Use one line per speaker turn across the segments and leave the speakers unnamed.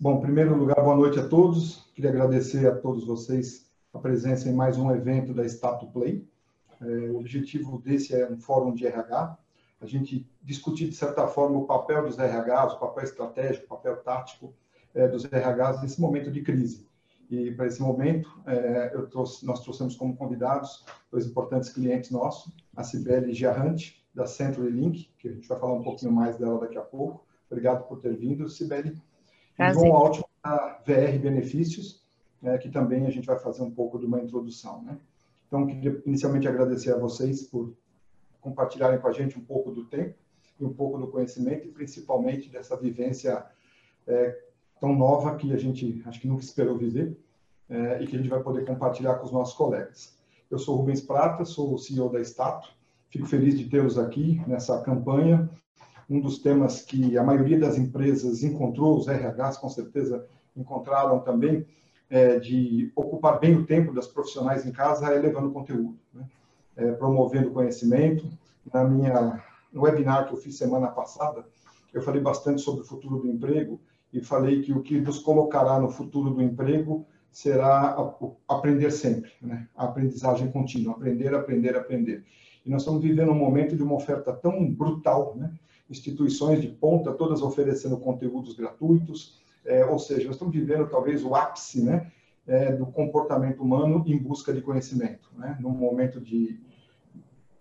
Bom, em primeiro lugar, boa noite a todos. Queria agradecer a todos vocês a presença em mais um evento da Stato Play. É, o objetivo desse é um fórum de RH. A gente discutir, de certa forma, o papel dos RHs, o papel estratégico, o papel tático é, dos RHs nesse momento de crise. E para esse momento, é, trouxe, nós trouxemos como convidados dois importantes clientes nossos, a Cibele Giarrante, da Century Link, que a gente vai falar um pouquinho mais dela daqui a pouco. Obrigado por ter vindo, Cibele. E João Altman, da VR Benefícios, é, que também a gente vai fazer um pouco de uma introdução. Né? Então, queria inicialmente agradecer a vocês por compartilharem com a gente um pouco do tempo e um pouco do conhecimento e principalmente dessa vivência é, tão nova que a gente acho que nunca esperou viver é, e que a gente vai poder compartilhar com os nossos colegas. Eu sou Rubens Prata, sou o CEO da Stato, fico feliz de tê-los aqui nessa campanha. Um dos temas que a maioria das empresas encontrou, os RHs com certeza encontraram também, é, de ocupar bem o tempo das profissionais em casa é levando conteúdo, né? é, promovendo conhecimento. Na minha no webinar que eu fiz semana passada, eu falei bastante sobre o futuro do emprego e falei que o que nos colocará no futuro do emprego será aprender sempre, né? a aprendizagem contínua, aprender, aprender, aprender. E nós estamos vivendo um momento de uma oferta tão brutal, né? Instituições de ponta, todas oferecendo conteúdos gratuitos, é, ou seja, nós estamos vivendo talvez o ápice né? É, do comportamento humano em busca de conhecimento, né? num momento de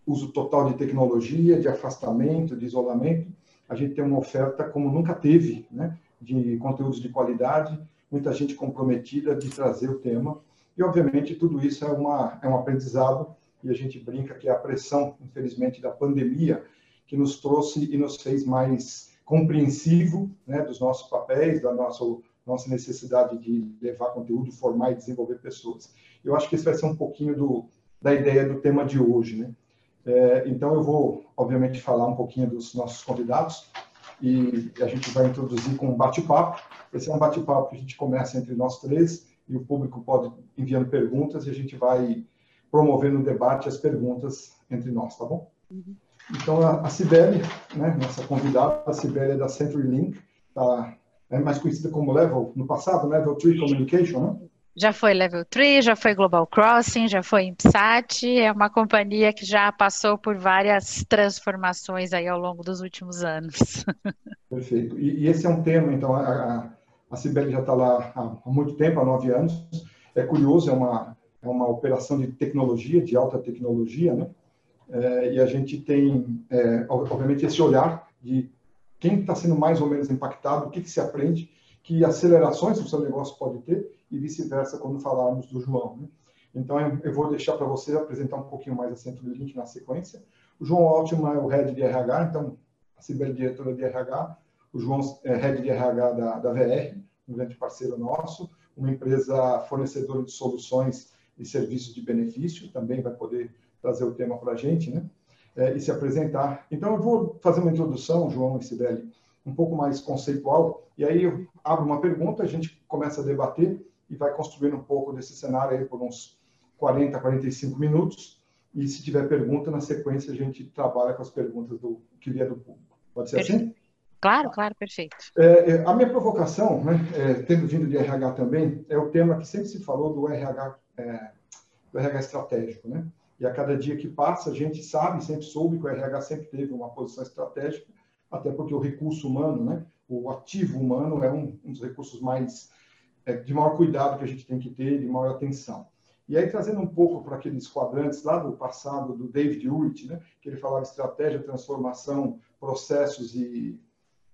uso total de tecnologia, de afastamento, de isolamento, a gente tem uma oferta como nunca teve, né? de conteúdos de qualidade, muita gente comprometida de trazer o tema. E, obviamente, tudo isso é, uma, é um aprendizado, e a gente brinca que a pressão, infelizmente, da pandemia, que nos trouxe e nos fez mais compreensivo né, dos nossos papéis, da nossa, nossa necessidade de levar conteúdo, formar e desenvolver pessoas. Eu acho que esse vai ser um pouquinho do, da ideia do tema de hoje. Né? É, então, eu vou, obviamente, falar um pouquinho dos nossos convidados, e a gente vai introduzir com um bate-papo. Esse é um bate-papo que a gente começa entre nós três e o público pode enviando perguntas e a gente vai promovendo o debate as perguntas entre nós, tá bom? Uhum. Então, a, a Cibele, né, nossa convidada, a Cibele é da CenturyLink, tá, é mais conhecida como Level, no passado, Level 3 Communication, né?
já foi Level 3, já foi Global Crossing, já foi Impsat, é uma companhia que já passou por várias transformações aí ao longo dos últimos anos.
Perfeito. E, e esse é um tema, então, a, a Cibele já está lá há, há, muito tempo, há nove anos. É curioso, é uma, é uma operação de tecnologia, de alta tecnologia, né? É, e a gente tem, é, obviamente, esse olhar de quem está sendo mais ou menos impactado, o que, que se aprende, que acelerações o seu negócio pode ter, e vice-versa quando falarmos do João. Né? Então, eu vou deixar para você apresentar um pouquinho mais a Centro Link na sequência. O João Altman é o head de RH, então, a Cibele diretora de RH, o João é head de RH da, da VR, um grande parceiro nosso, uma empresa fornecedora de soluções e serviços de benefício, também vai poder trazer o tema para a gente, né? É, e se apresentar. Então, eu vou fazer uma introdução, João e Sibeli, um pouco mais conceitual, e aí eu abro uma pergunta, a gente começa a debater, e vai construindo um pouco desse cenário aí por uns 40, 45 minutos. E se tiver pergunta, na sequência a gente trabalha com as perguntas do que vier do público. Pode ser
perfeito.
assim?
Claro, claro, perfeito.
É, é a minha provocação, né, é, tendo vindo de RH também, é o tema que sempre se falou do RH, é, do RH estratégico, né? E a cada dia que passa, a gente sabe, sempre soube que o RH sempre teve uma posição estratégica, até porque o recurso humano, né, o ativo humano é um, um dos recursos mais é, de maior cuidado que a gente tem que ter, de maior atenção. E aí, trazendo um pouco para aqueles quadrantes lá do passado do David Ulrich, né, que ele falava estratégia, transformação, processos e,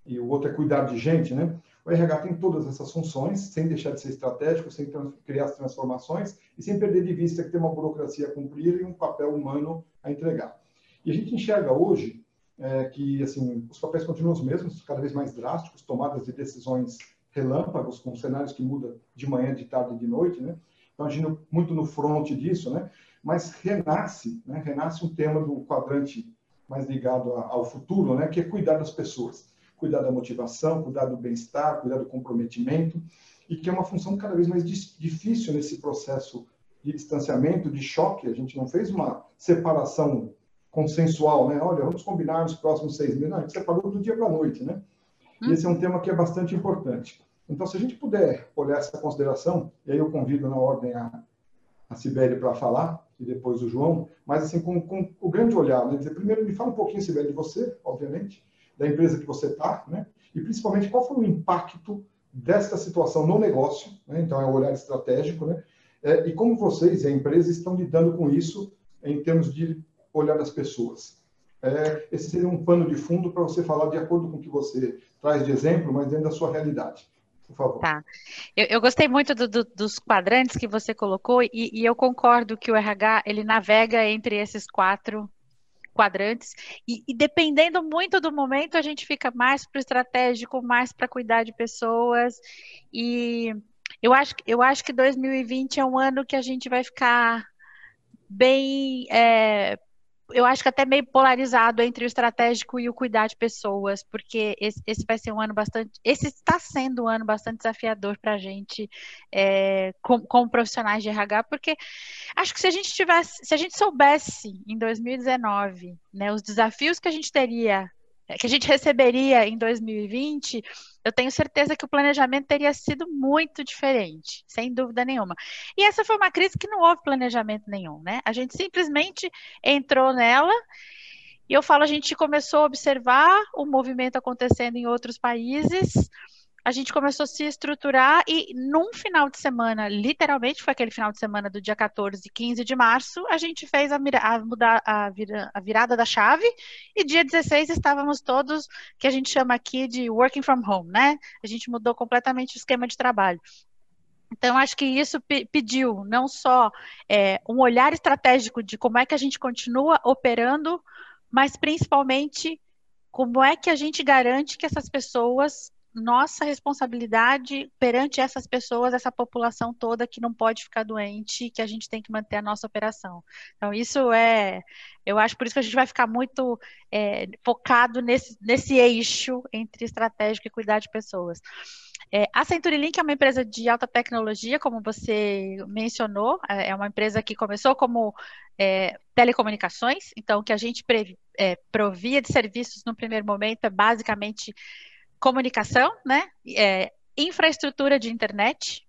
e o outro é cuidar de gente, né? O RH tem todas essas funções, sem deixar de ser estratégico, sem criar as transformações e sem perder de vista que tem uma burocracia a cumprir e um papel humano a entregar. E a gente enxerga hoje é, que assim os papéis continuam os mesmos, cada vez mais drásticos, tomadas de decisões relâmpagos, com cenários que mudam de manhã, de tarde e de noite, né? Então, agindo muito no front disso, né? Mas renasce, né? Renasce um tema do quadrante mais ligado ao futuro, né? Que é cuidar das pessoas, cuidar da motivação, cuidar do bem-estar, cuidar do comprometimento, e que é uma função cada vez mais difícil nesse processo de distanciamento, de choque. A gente não fez uma separação consensual, né? Olha, vamos combinar nos próximos seis meses. Não, a gente separou do dia para a noite, né? E esse é um tema que é bastante importante. Então, se a gente puder olhar essa consideração, e aí eu convido na ordem a, a Sibeli para falar, e depois o João, mas assim, com, com o grande olhar, né? Primeiro, me fala um pouquinho, Sibeli, de você, obviamente, da empresa que você está, né? E principalmente, qual foi o impacto desta situação no negócio, né? então é o olhar estratégico, né? É, e como vocês e a empresa estão lidando com isso em termos de olhar das pessoas. É, esse seria um pano de fundo para você falar de acordo com o que você traz de exemplo, mas dentro da sua realidade. Por favor.
Tá. Eu, eu gostei muito do, do, dos quadrantes que você colocou e, e, eu concordo que o RH ele navega entre esses quatro quadrantes. E, e dependendo muito do momento a gente fica mais para o estratégico, mais para cuidar de pessoas. E eu acho, eu acho que 2020 é um ano que a gente vai ficar bem é, eu acho que até meio polarizado entre o estratégico e o cuidar de pessoas, porque esse, esse vai ser um ano bastante. Esse está sendo um ano bastante desafiador para a gente, é, como, como, profissionais de RH, porque acho que se a gente tivesse, se a gente soubesse em 2019, né, os desafios que a gente teria que a gente receberia em 2020, eu tenho certeza que o planejamento teria sido muito diferente, sem dúvida nenhuma. E essa foi uma crise que não houve planejamento nenhum, né? A gente simplesmente entrou nela e eu falo, a gente começou a observar o movimento acontecendo em outros países a gente começou a se estruturar e num final de semana, literalmente foi aquele final de semana do dia 14 e 15 de março, a gente fez a, a, mudar, a, vira, a virada da chave e dia 16 estávamos todos, que a gente chama aqui de working from home, né? A gente mudou completamente o esquema de trabalho. Então, acho que isso pediu não só é, um olhar estratégico de como é que a gente continua operando, mas principalmente como é que a gente garante que essas pessoas nossa responsabilidade perante essas pessoas, essa população toda que não pode ficar doente, que a gente tem que manter a nossa operação. Então, isso é, eu acho por isso que a gente vai ficar muito é, focado nesse, nesse eixo entre estratégico e cuidar de pessoas. É, a CenturyLink é uma empresa de alta tecnologia, como você mencionou, é, é uma empresa que começou como é, telecomunicações, então que a gente é, provia de serviços no primeiro momento é basicamente comunicação, né? É, infraestrutura de internet.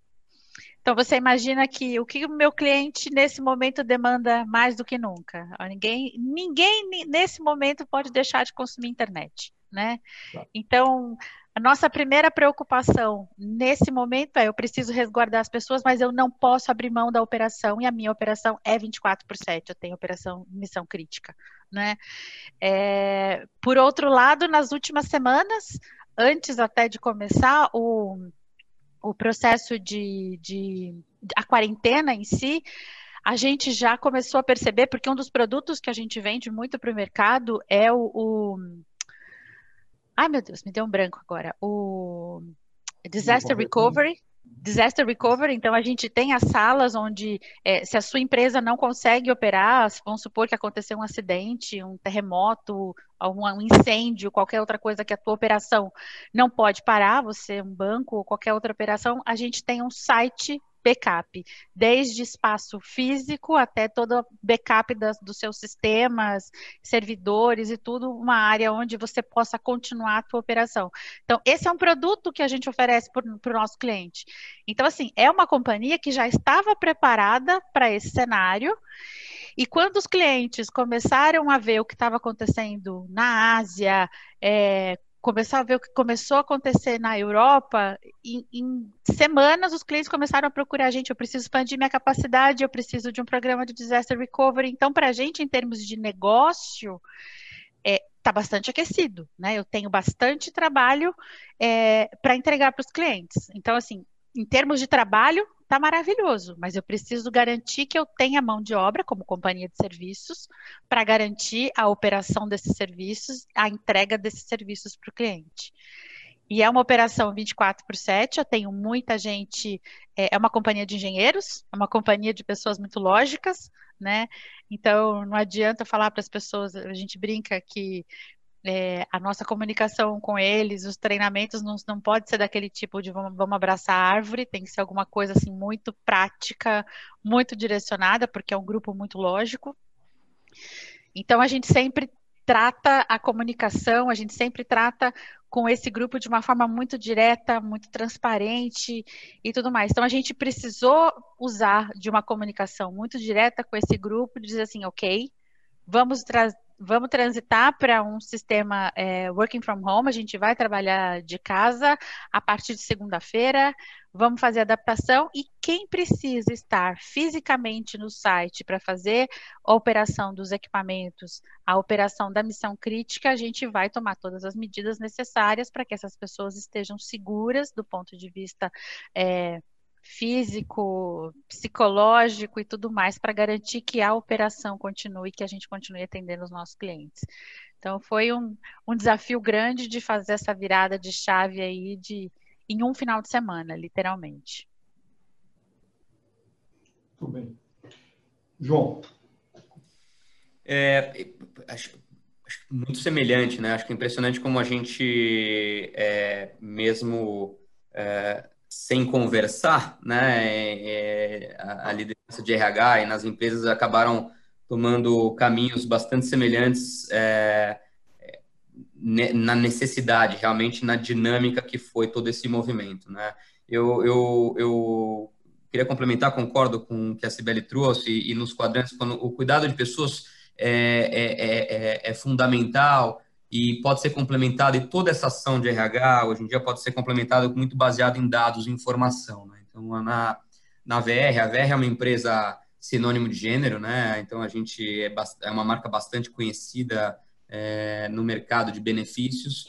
Então você imagina que o que o meu cliente nesse momento demanda mais do que nunca. Ninguém, ninguém nesse momento pode deixar de consumir internet, né? Então a nossa primeira preocupação nesse momento é eu preciso resguardar as pessoas, mas eu não posso abrir mão da operação e a minha operação é 24 por 7, eu tenho operação missão crítica, né? É, por outro lado, nas últimas semanas antes até de começar o, o processo de, de a quarentena em si, a gente já começou a perceber, porque um dos produtos que a gente vende muito para o mercado é o, o, Ai, meu Deus, me deu um branco agora. O Disaster Recovery. Disaster Recovery, então a gente tem as salas onde, é, se a sua empresa não consegue operar, vamos supor que aconteceu um acidente, um terremoto, um incêndio, qualquer outra coisa que a tua operação não pode parar, você, um banco qualquer outra operação, a gente tem um site backup, desde espaço físico até todo backup das, dos seus sistemas, servidores e tudo, uma área onde você possa continuar a tua operação. Então, esse é um produto que a gente oferece para o nosso cliente. Então, assim, é uma companhia que já estava preparada para esse cenário. E quando os clientes começaram a ver o que estava acontecendo na Ásia, é, começar a ver o que começou a acontecer na Europa, em, em, semanas os clientes começaram a procurar a gente, eu preciso expandir minha capacidade, eu preciso de um programa de disaster recovery. Então, para a gente, em termos de negócio, está é, tá bastante aquecido, né? Eu tenho bastante trabalho é, para entregar para os clientes. Então, assim, em termos de trabalho, tá maravilhoso, mas eu preciso garantir que eu tenha mão de obra como companhia de serviços para garantir a operação desses serviços, a entrega desses serviços para o cliente. E é uma operação 24 por 7, eu tenho muita gente, é, é uma companhia de engenheiros, é uma companhia de pessoas muito lógicas, né? Então não adianta falar para as pessoas, a gente brinca que é, a nossa comunicação com eles, os treinamentos não, não pode ser daquele tipo de vamos, vamos abraçar a árvore, tem que ser alguma coisa assim muito prática, muito direcionada, porque é um grupo muito lógico. Então a gente sempre trata a comunicação, a gente sempre trata com esse grupo de uma forma muito direta, muito transparente e tudo mais. Então a gente precisou usar de uma comunicação muito direta com esse grupo, de dizer assim, ok, vamos trazer vamos transitar para um sistema é, working from home. A gente vai trabalhar de casa a partir de segunda-feira. Vamos fazer adaptação e quem precisa estar fisicamente no site para fazer a operação dos equipamentos, a operação da missão crítica, a gente vai tomar todas as medidas necessárias para que essas pessoas estejam seguras do ponto de vista é, físico, psicológico e tudo mais para garantir que a operação continue, que a gente continue atendendo os nossos clientes. Então foi um, um desafio grande de fazer essa virada de chave aí de em um final de semana, literalmente.
Tudo bem. João.
É, acho, acho, muito semelhante, né? Acho que é impressionante como a gente, é, mesmo é, sem conversar, né, é, é a, liderança de RH e nas empresas acabaram tomando caminhos bastante semelhantes é, é na necessidade, realmente na dinâmica que foi todo esse movimento, né. Eu, eu, eu queria complementar, concordo com o que a Cibele trouxe e, e nos quadrantes, quando o cuidado de pessoas é, é, é, é fundamental, e pode ser complementado, e toda essa ação de RH hoje em dia pode ser complementada muito baseado em dados e informação. Né? Então, na, na VR, a VR é uma empresa sinônimo de gênero, né? Então, a gente é, é uma marca bastante conhecida é, no mercado de benefícios.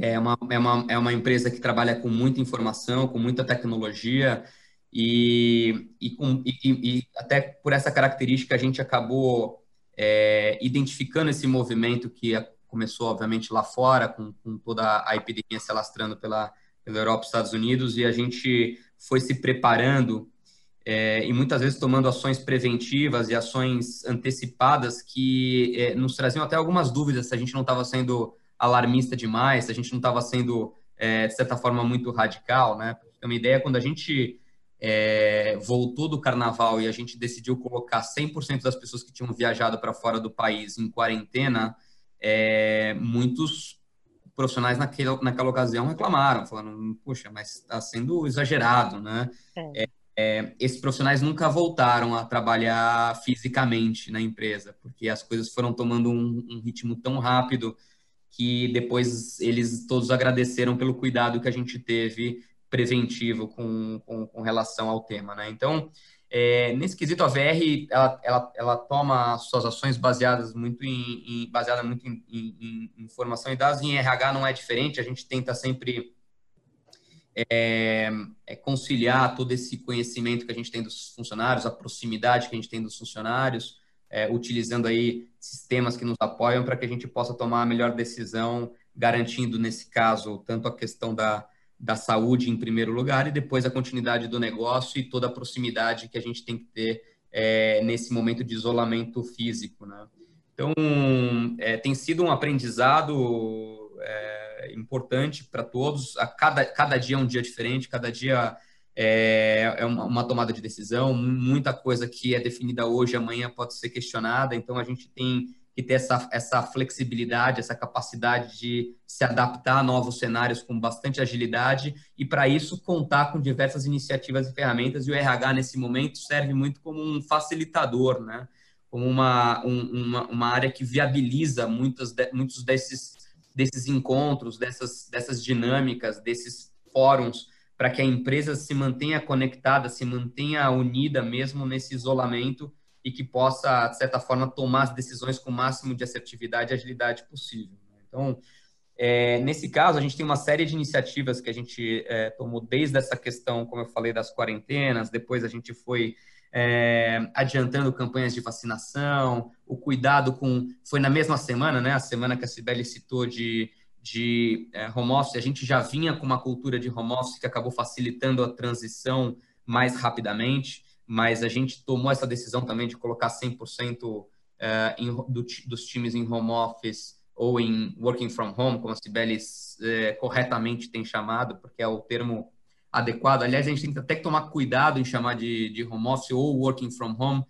É uma, é, uma, é uma empresa que trabalha com muita informação, com muita tecnologia, e, e, com, e, e até por essa característica a gente acabou é, identificando esse movimento que começou, obviamente, lá fora, com, com toda a epidemia se alastrando pela, pela Europa e Estados Unidos, e a gente foi se preparando é, e muitas vezes tomando ações preventivas e ações antecipadas que é, nos traziam até algumas dúvidas se a gente não estava sendo alarmista demais, se a gente não estava sendo, é, de certa forma, muito radical, né? Pra uma ideia, quando a gente é, voltou do carnaval e a gente decidiu colocar 100% das pessoas que tinham viajado para fora do país em quarentena, é, muitos profissionais naquele, naquela ocasião reclamaram, falando, puxa, mas está sendo exagerado, né? É. é. É, esses profissionais nunca voltaram a trabalhar fisicamente na empresa, porque as coisas foram tomando um, um ritmo tão rápido que depois eles todos agradeceram pelo cuidado que a gente teve preventivo com, com, com relação ao tema, né? Então, é, nesse quesito, a VR, ela, ela, ela toma suas ações baseadas muito em, em baseada muito em, em, em, informação e dados, e em RH não é diferente, a gente tenta sempre é, é, conciliar todo esse conhecimento que a gente tem dos funcionários, a proximidade que a gente tem dos funcionários, é, utilizando aí sistemas que nos apoiam para que a gente possa tomar a melhor decisão, garantindo, nesse caso, tanto a questão da, da saúde em primeiro lugar e depois a continuidade do negócio e toda a proximidade que a gente tem que ter é, nesse momento de isolamento físico, né? Então, é, tem sido um aprendizado é, importante para todos. A cada, cada dia é um dia diferente, cada dia é, é uma, uma, tomada de decisão. Muita coisa que é definida hoje, amanhã pode ser questionada. Então, a gente tem que ter essa, essa flexibilidade, essa capacidade de se adaptar a novos cenários com bastante agilidade e, para isso, contar com diversas iniciativas e ferramentas. E o RH, nesse momento, serve muito como um facilitador, né? como uma, um, uma, uma área que viabiliza muitos, de, muitos desses, desses encontros, dessas, dessas dinâmicas, desses fóruns, para que a empresa se mantenha conectada, se mantenha unida mesmo nesse isolamento e que possa, de certa forma, tomar as decisões com o máximo de assertividade e agilidade possível. Né? Então, é, nesse caso, a gente tem uma série de iniciativas que a gente é, tomou desde essa questão, como eu falei, das quarentenas, depois a gente foi é, adiantando campanhas de vacinação, o cuidado com. Foi na mesma semana, né? A semana que a Sibeli citou de, de é, home office, a gente já vinha com uma cultura de home office que acabou facilitando a transição mais rapidamente mas a gente tomou essa decisão também de colocar 100% é, em, do, dos times em home office ou em working from home, como a Cibele é, corretamente tem chamado, porque é o termo adequado. Aliás, a gente tem que até tomar cuidado em chamar de, de home office ou working from home,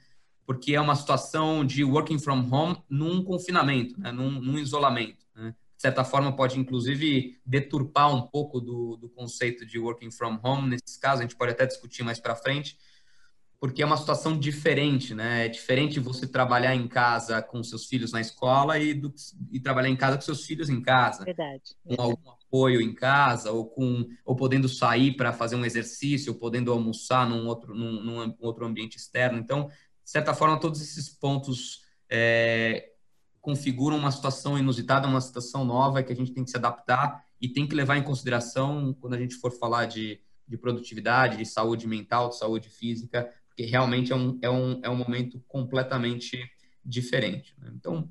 porque é uma situação de working from home num confinamento, né? num, num isolamento. Né? de certa forma, pode inclusive deturpar um pouco do, do conceito de working from home. Nesses casos, a gente pode até discutir mais para frente, porque é uma situação diferente, né? É diferente você trabalhar em casa com seus filhos na escola e, do, e trabalhar em casa com seus filhos em casa.
Verdade.
Com algum apoio em casa, ou, com, ou podendo sair para fazer um exercício, ou podendo almoçar num outro, num, num outro ambiente externo. Então, de certa forma, todos esses pontos é, configuram uma situação inusitada, uma situação nova que a gente tem que se adaptar e tem que levar em consideração quando a gente for falar de, de produtividade, de saúde mental, de saúde física, porque realmente é um, é um, é um momento completamente diferente. Né? Então,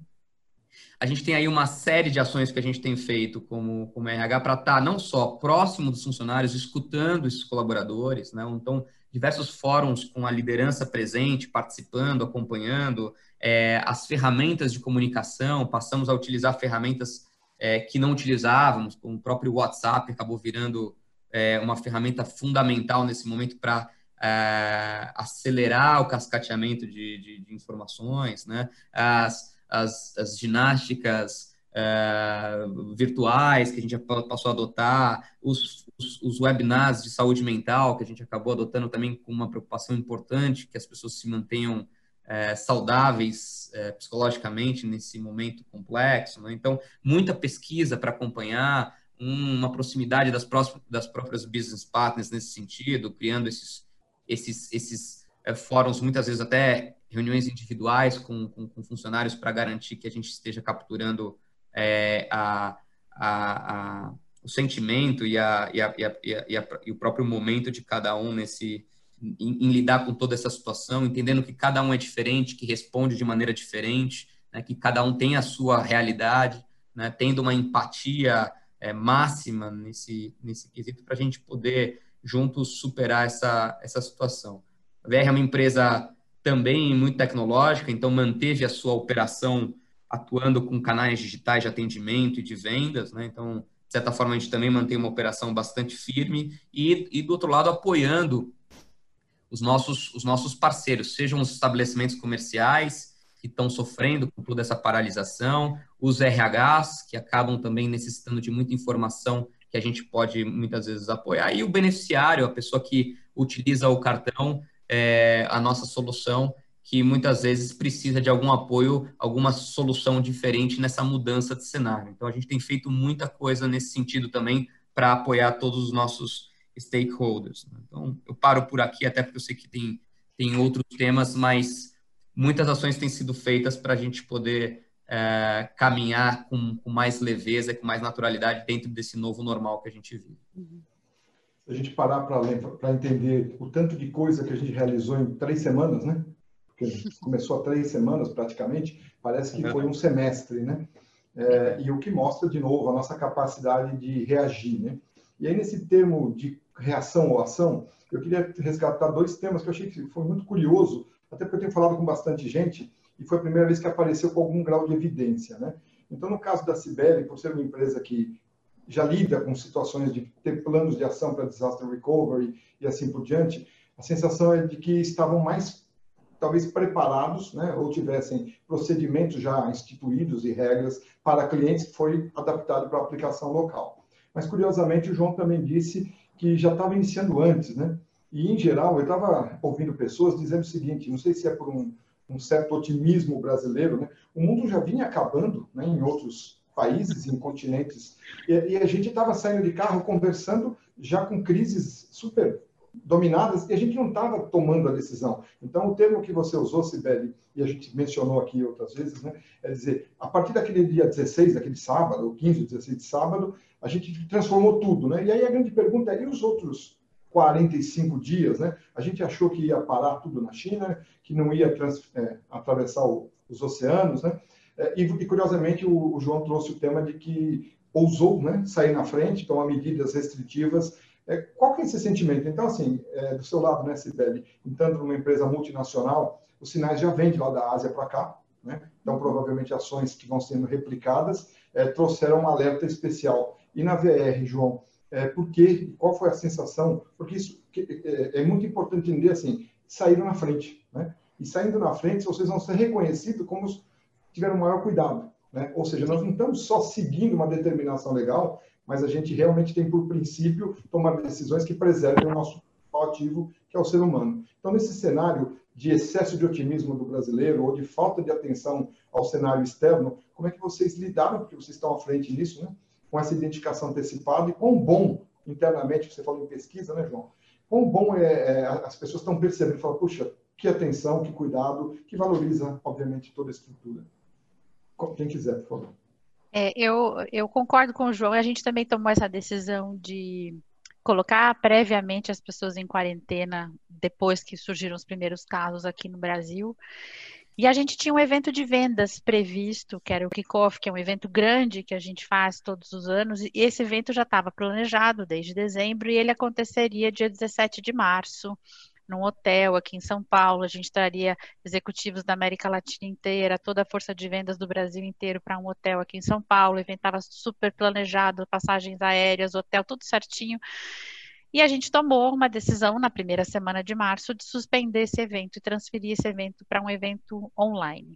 a gente tem aí uma série de ações que a gente tem feito como, como RH para estar tá não só próximo dos funcionários, escutando esses colaboradores, né? então diversos fóruns com a liderança presente, participando, acompanhando, é, as ferramentas de comunicação, passamos a utilizar ferramentas é, que não utilizávamos, como o próprio WhatsApp acabou virando é, uma ferramenta fundamental nesse momento para é, acelerar o cascateamento de, de, de informações, né? As, as, as ginásticas é, virtuais que a gente passou a adotar, os, os, os, webinars de saúde mental que a gente acabou adotando também com uma preocupação importante que as pessoas se mantenham é, saudáveis é, psicologicamente nesse momento complexo. Né? Então, muita pesquisa para acompanhar, uma proximidade das, próximas, das próprias business partners nesse sentido, criando esses esses, esses é, fóruns, muitas vezes até reuniões individuais com, com, com funcionários para garantir que a gente esteja capturando é, a, a, a, o sentimento e, a, e, a, e, a, e, o próprio momento de cada um nesse em, em, lidar com toda essa situação, entendendo que cada um é diferente, que responde de maneira diferente, né, que cada um tem a sua realidade, né, tendo uma empatia é, máxima nesse, nesse quesito para a gente poder juntos superar essa, essa situação. A VR é uma empresa também muito tecnológica, então manteve a sua operação atuando com canais digitais de atendimento e de vendas, né? Então, de certa forma, a gente também mantém uma operação bastante firme e, e do outro lado, apoiando os nossos, os nossos parceiros, sejam os estabelecimentos comerciais que estão sofrendo com toda essa paralisação, os RHs, que acabam também necessitando de muita informação que a gente pode muitas vezes apoiar. E o beneficiário, a pessoa que utiliza o cartão, é a nossa solução, que muitas vezes precisa de algum apoio, alguma solução diferente nessa mudança de cenário. Então, a gente tem feito muita coisa nesse sentido também para apoiar todos os nossos stakeholders. Né? Então, eu paro por aqui, até porque eu sei que tem, tem outros temas, mas muitas ações têm sido feitas para a gente poder é, caminhar com, com, mais leveza, com mais naturalidade dentro desse novo normal que a gente vive.
Se a gente parar para entender o tanto de coisa que a gente realizou em três semanas, né? Porque começou há três semanas praticamente, parece que foi um semestre, né? É, e o que mostra, de novo, a nossa capacidade de reagir, né? E aí, nesse termo de reação ou ação, eu queria resgatar dois temas que eu achei que foi muito curioso, até porque eu tenho falado com bastante gente, e foi a primeira vez que apareceu com algum grau de evidência. Né? Então, no caso da Cibele, por ser uma empresa que já lida com situações de ter planos de ação para disaster recovery e assim por diante, a sensação é de que estavam mais, talvez, preparados, né, ou tivessem procedimentos já instituídos e regras para clientes que foi adaptado para a aplicação local. Mas, curiosamente, o João também disse que já estava iniciando antes, né? E, em geral, eu estava ouvindo pessoas dizendo o seguinte, não sei se é por um um certo otimismo brasileiro, né? o mundo já vinha acabando né, em outros países, em continentes, e, e a gente estava saindo de carro conversando já com crises super dominadas e a gente não estava tomando a decisão. Então, o termo que você usou, Sibeli, e a gente mencionou aqui outras vezes, né, é dizer, a partir daquele dia 16, daquele sábado, ou 15, 16 de sábado, a gente transformou tudo. Né? E aí a grande pergunta é, e os outros 45 dias, né? A gente achou que ia parar tudo na China, que não ia trans, é, atravessar o, os oceanos, né? É, e, e, curiosamente, o, o, João trouxe o tema de que ousou né, sair na frente, tomar medidas restritivas. É, qual que é esse sentimento? Então, assim, é, do seu lado, né, Sibeli, entrando numa empresa multinacional, os sinais já vêm de lá da Ásia para cá, né? Então, provavelmente, ações que vão sendo replicadas é, trouxeram um alerta especial. E na VR, João, é, por quê, qual foi a sensação, porque isso é, é, muito importante entender assim, saíram na frente, né? E saindo na frente, vocês vão ser reconhecidos como tiveram maior cuidado. Né? Ou seja, nós não estamos só seguindo uma determinação legal, mas a gente realmente tem por princípio tomar decisões que preservem o nosso ativo, que é o ser humano. Então, nesse cenário de excesso de otimismo do brasileiro ou de falta de atenção ao cenário externo, como é que vocês lidaram, porque vocês estão à frente nisso, né? Com essa identificação antecipada e quão bom internamente, você falou em pesquisa, né, João? Quão bom é, é as pessoas estão percebendo, falam, puxa, que atenção, que cuidado, que valoriza, obviamente, toda a estrutura. Quem quiser, por favor.
É, eu, eu concordo com o João. A gente também tomou essa decisão de colocar previamente as pessoas em quarentena depois que surgiram os primeiros casos aqui no Brasil. E a gente tinha um evento de vendas previsto, que era o Kickoff, que é um evento grande que a gente faz todos os anos, e esse evento já estava planejado desde dezembro e ele aconteceria dia 17 de março num hotel aqui em São Paulo. A gente traria executivos da América Latina inteira, toda a força de vendas do Brasil inteiro para um hotel aqui em São Paulo. O evento estava super planejado, passagens aéreas, hotel, tudo certinho. E a gente tomou uma decisão na primeira semana de março de suspender esse evento e transferir esse evento para um evento online.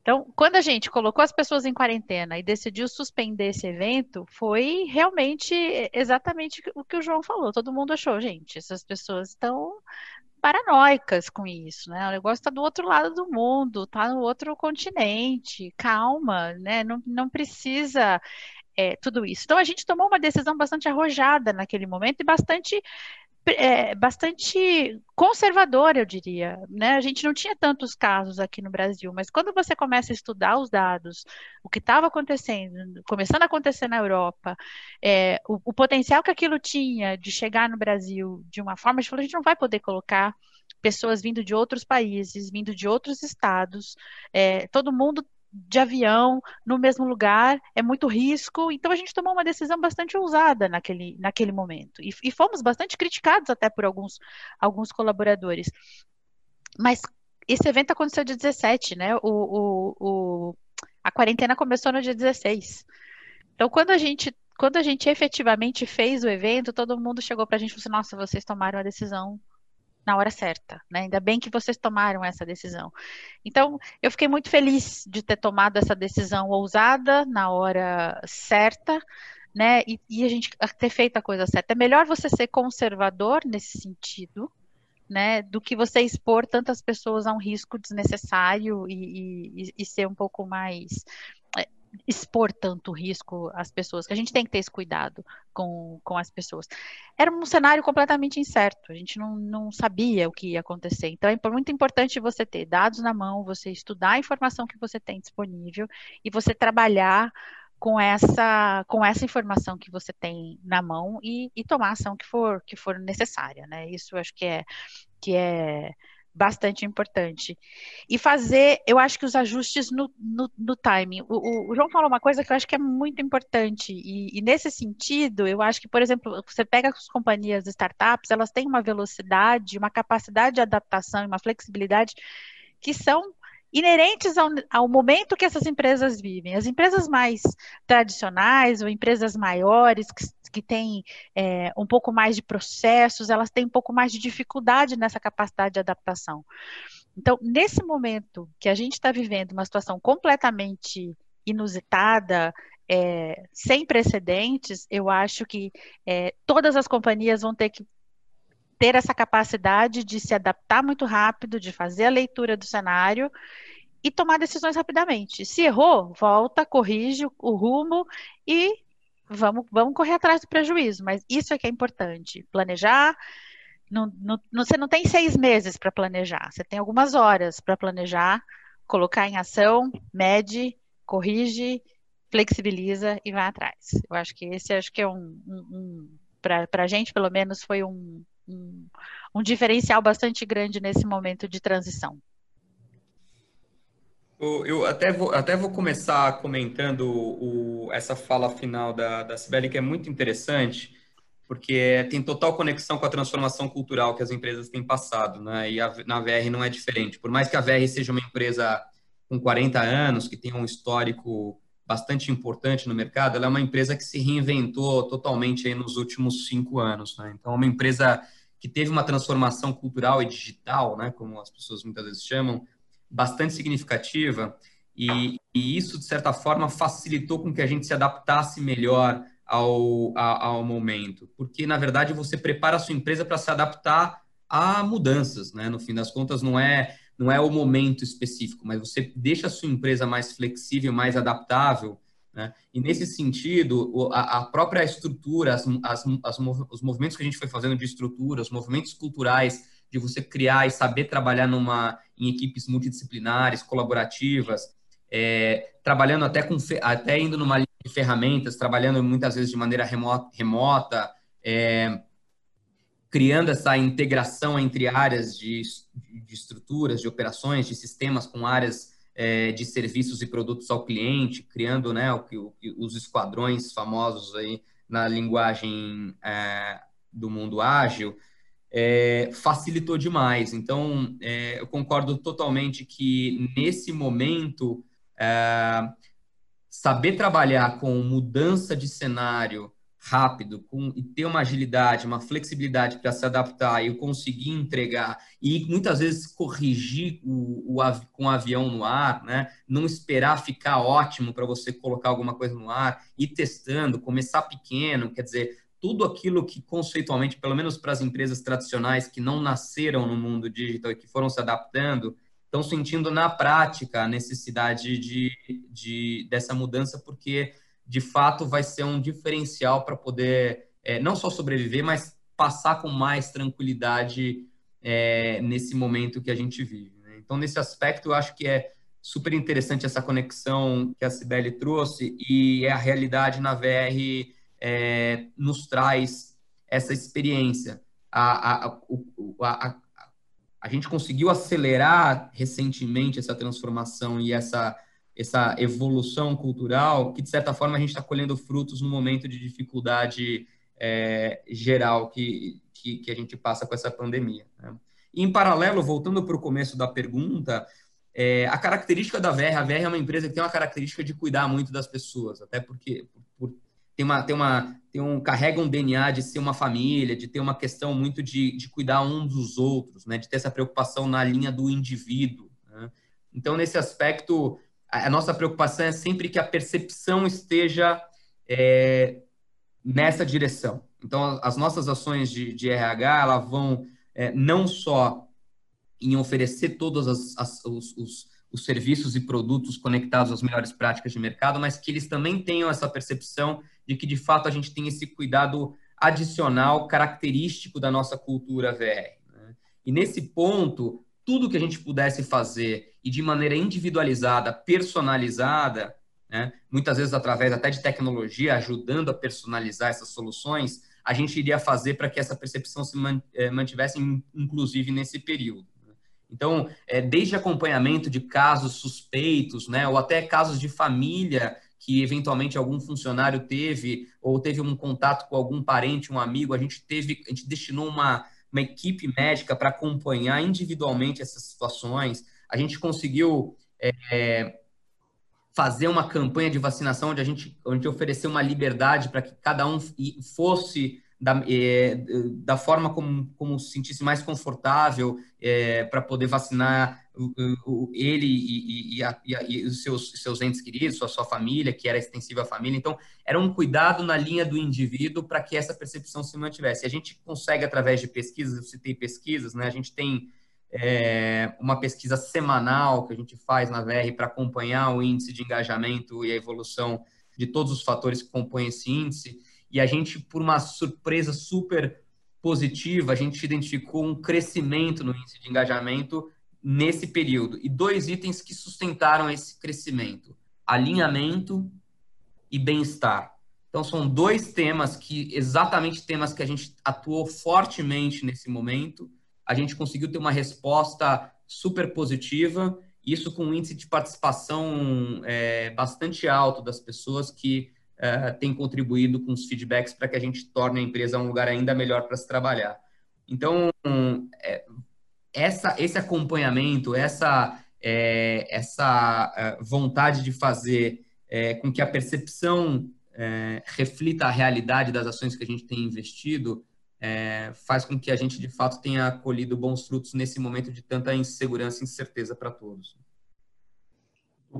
Então, quando a gente colocou as pessoas em quarentena e decidiu suspender esse evento, foi realmente exatamente o que o João falou. Todo mundo achou, gente, essas pessoas estão paranoicas com isso, né? O negócio está do outro lado do mundo, está no outro continente, calma, né? Não, não precisa é, tudo isso. Então a gente tomou uma decisão bastante arrojada naquele momento e bastante é, bastante conservadora, eu diria. Né? A gente não tinha tantos casos aqui no Brasil, mas quando você começa a estudar os dados, o que estava acontecendo, começando a acontecer na Europa, é, o, o, potencial que aquilo tinha de chegar no Brasil de uma forma, a gente falou, a gente não vai poder colocar pessoas vindo de outros países, vindo de outros estados, é, todo mundo de avião no mesmo lugar, é muito risco. Então a gente tomou uma decisão bastante ousada naquele, naquele momento. E, e fomos bastante criticados até por alguns, alguns colaboradores. Mas esse evento aconteceu dia 17, né? O, o, o, a quarentena começou no dia 16. Então, quando a gente quando a gente efetivamente fez o evento, todo mundo chegou para a gente e falou assim, nossa, vocês tomaram a decisão na hora certa, né? Ainda bem que vocês tomaram essa decisão. Então, eu fiquei muito feliz de ter tomado essa decisão ousada na hora certa, né? E, e, a gente ter feito a coisa certa. É melhor você ser conservador nesse sentido, né? Do que você expor tantas pessoas a um risco desnecessário e, e, e ser um pouco mais expor tanto risco às pessoas, que a gente tem que ter esse cuidado com, com as pessoas. Era um cenário completamente incerto, a gente não, não sabia o que ia acontecer. Então é muito importante você ter dados na mão, você estudar a informação que você tem disponível e você trabalhar com essa com essa informação que você tem na mão e, e tomar a ação que for que for necessária, né? Isso acho que é que é bastante importante. E fazer, eu acho que os ajustes no, no, no timing. O, o, João falou uma coisa que eu acho que é muito importante, e, e, nesse sentido, eu acho que, por exemplo, você pega as companhias startups, elas têm uma velocidade, uma capacidade de adaptação uma flexibilidade que são inerentes ao, ao, momento que essas empresas vivem. As empresas mais tradicionais ou empresas maiores, que, que têm é, um pouco mais de processos, elas têm um pouco mais de dificuldade nessa capacidade de adaptação. Então, nesse momento que a gente está vivendo uma situação completamente inusitada, é, sem precedentes, eu acho que é, todas as companhias vão ter que ter essa capacidade de se adaptar muito rápido, de fazer a leitura do cenário e tomar decisões rapidamente. Se errou, volta, corrige o rumo e vamos, vamos correr atrás do prejuízo. Mas isso é que é importante. Planejar. Você não tem seis meses para planejar, você tem algumas horas para planejar, colocar em ação, mede, corrige, flexibiliza e vai atrás. Eu acho que esse acho que é um, um, um para a gente, pelo menos, foi um, um, um diferencial bastante grande nesse momento de transição.
Eu até vou, até vou começar comentando o, essa fala final da, da Sibeli, que é muito interessante, porque tem total conexão com a transformação cultural que as empresas têm passado, né? E a, na VR não é diferente. Por mais que a VR seja uma empresa com 40 anos, que tem um histórico bastante importante no mercado, ela é uma empresa que se reinventou totalmente aí nos últimos cinco anos, né? Então, é uma empresa que teve uma transformação cultural e digital, né, como as pessoas muitas vezes chamam, bastante significativa e, e, isso, de certa forma, facilitou com que a gente se adaptasse melhor ao, ao, momento, porque, na verdade, você prepara a sua empresa para se adaptar a mudanças, né? No fim das contas, não é não é o momento específico, mas você deixa a sua empresa mais flexível, mais adaptável, né? E nesse sentido, a, a própria estrutura, as, as, as, os movimentos que a gente foi fazendo de estrutura, os movimentos culturais de você criar e saber trabalhar numa em equipes multidisciplinares, colaborativas, é, trabalhando até com até indo numa linha de ferramentas, trabalhando muitas vezes de maneira remota, remota é, criando essa integração entre áreas de, de, estruturas, de operações, de sistemas com áreas é, de serviços e produtos ao cliente, criando né, o, o, os esquadrões famosos aí na linguagem é, do mundo ágil, é, facilitou demais. Então, é, eu concordo totalmente que nesse momento é, saber trabalhar com mudança de cenário rápido com, e ter uma agilidade, uma flexibilidade para se adaptar e conseguir entregar e muitas vezes corrigir o, o com o avião no ar, né? não esperar ficar ótimo para você colocar alguma coisa no ar, ir testando, começar pequeno, quer dizer, tudo aquilo que conceitualmente, pelo menos para as empresas tradicionais que não nasceram no mundo digital e que foram se adaptando, estão sentindo na prática a necessidade de, de dessa mudança, porque de fato vai ser um diferencial para poder é, não só sobreviver, mas passar com mais tranquilidade é, nesse momento que a gente vive. Né? Então, nesse aspecto, eu acho que é super interessante essa conexão que a Cibele trouxe e a realidade na VR é, nos traz essa experiência. A, a, a, a, a gente conseguiu acelerar recentemente essa transformação e essa essa evolução cultural que, de certa forma, a gente está colhendo frutos no momento de dificuldade é, geral que, que, que, a gente passa com essa pandemia. Né? Em paralelo, voltando para o começo da pergunta, é, a característica da VR, a VR é uma empresa que tem uma característica de cuidar muito das pessoas, até porque por, tem uma, tem uma, tem um, carrega um DNA de ser uma família, de ter uma questão muito de, de cuidar um dos outros, né? de ter essa preocupação na linha do indivíduo. Né? Então, nesse aspecto, a nossa preocupação é sempre que a percepção esteja é, nessa direção. Então, as nossas ações de, de RH elas vão é, não só em oferecer todos as, as, os, os, os, serviços e produtos conectados às melhores práticas de mercado, mas que eles também tenham essa percepção de que, de fato, a gente tem esse cuidado adicional, característico da nossa cultura VR. Né? E nesse ponto, tudo que a gente pudesse fazer e de maneira individualizada, personalizada, né, muitas vezes através até de tecnologia, ajudando a personalizar essas soluções, a gente iria fazer para que essa percepção se eh, mantivesse, inclusive, nesse período. Então, é, desde acompanhamento de casos suspeitos, né, ou até casos de família que eventualmente algum funcionário teve ou teve um contato com algum parente, um amigo, a gente teve, a gente destinou uma uma equipe médica para acompanhar individualmente essas situações. A gente conseguiu é, fazer uma campanha de vacinação onde a gente, onde ofereceu uma liberdade para que cada um fosse da, é, da forma como, como se sentisse mais confortável é, para poder vacinar o, o, ele e, e, a, e, os seus, seus entes queridos, a sua família, que era extensiva à família. Então, era um cuidado na linha do indivíduo para que essa percepção se mantivesse. A gente consegue, através de pesquisas, eu citei pesquisas, né? a gente tem é, uma pesquisa semanal que a gente faz na VR para acompanhar o índice de engajamento e a evolução de todos os fatores que compõem esse índice e a gente, por uma surpresa super positiva, a gente identificou um crescimento no índice de engajamento nesse período. E dois itens que sustentaram esse crescimento: alinhamento e bem-estar. Então, são dois temas que, exatamente temas que a gente atuou fortemente nesse momento. A gente conseguiu ter uma resposta super positiva, isso com um índice de participação é, bastante alto das pessoas que uh, tem contribuído com os feedbacks para que a gente torne a empresa um lugar ainda melhor para se trabalhar. Então, é, essa, esse acompanhamento, essa, é, essa vontade de fazer com que a percepção reflita a realidade das ações que a gente tem investido, é, faz com que a gente de fato tenha colhido bons frutos nesse momento de tanta insegurança e incerteza para todos.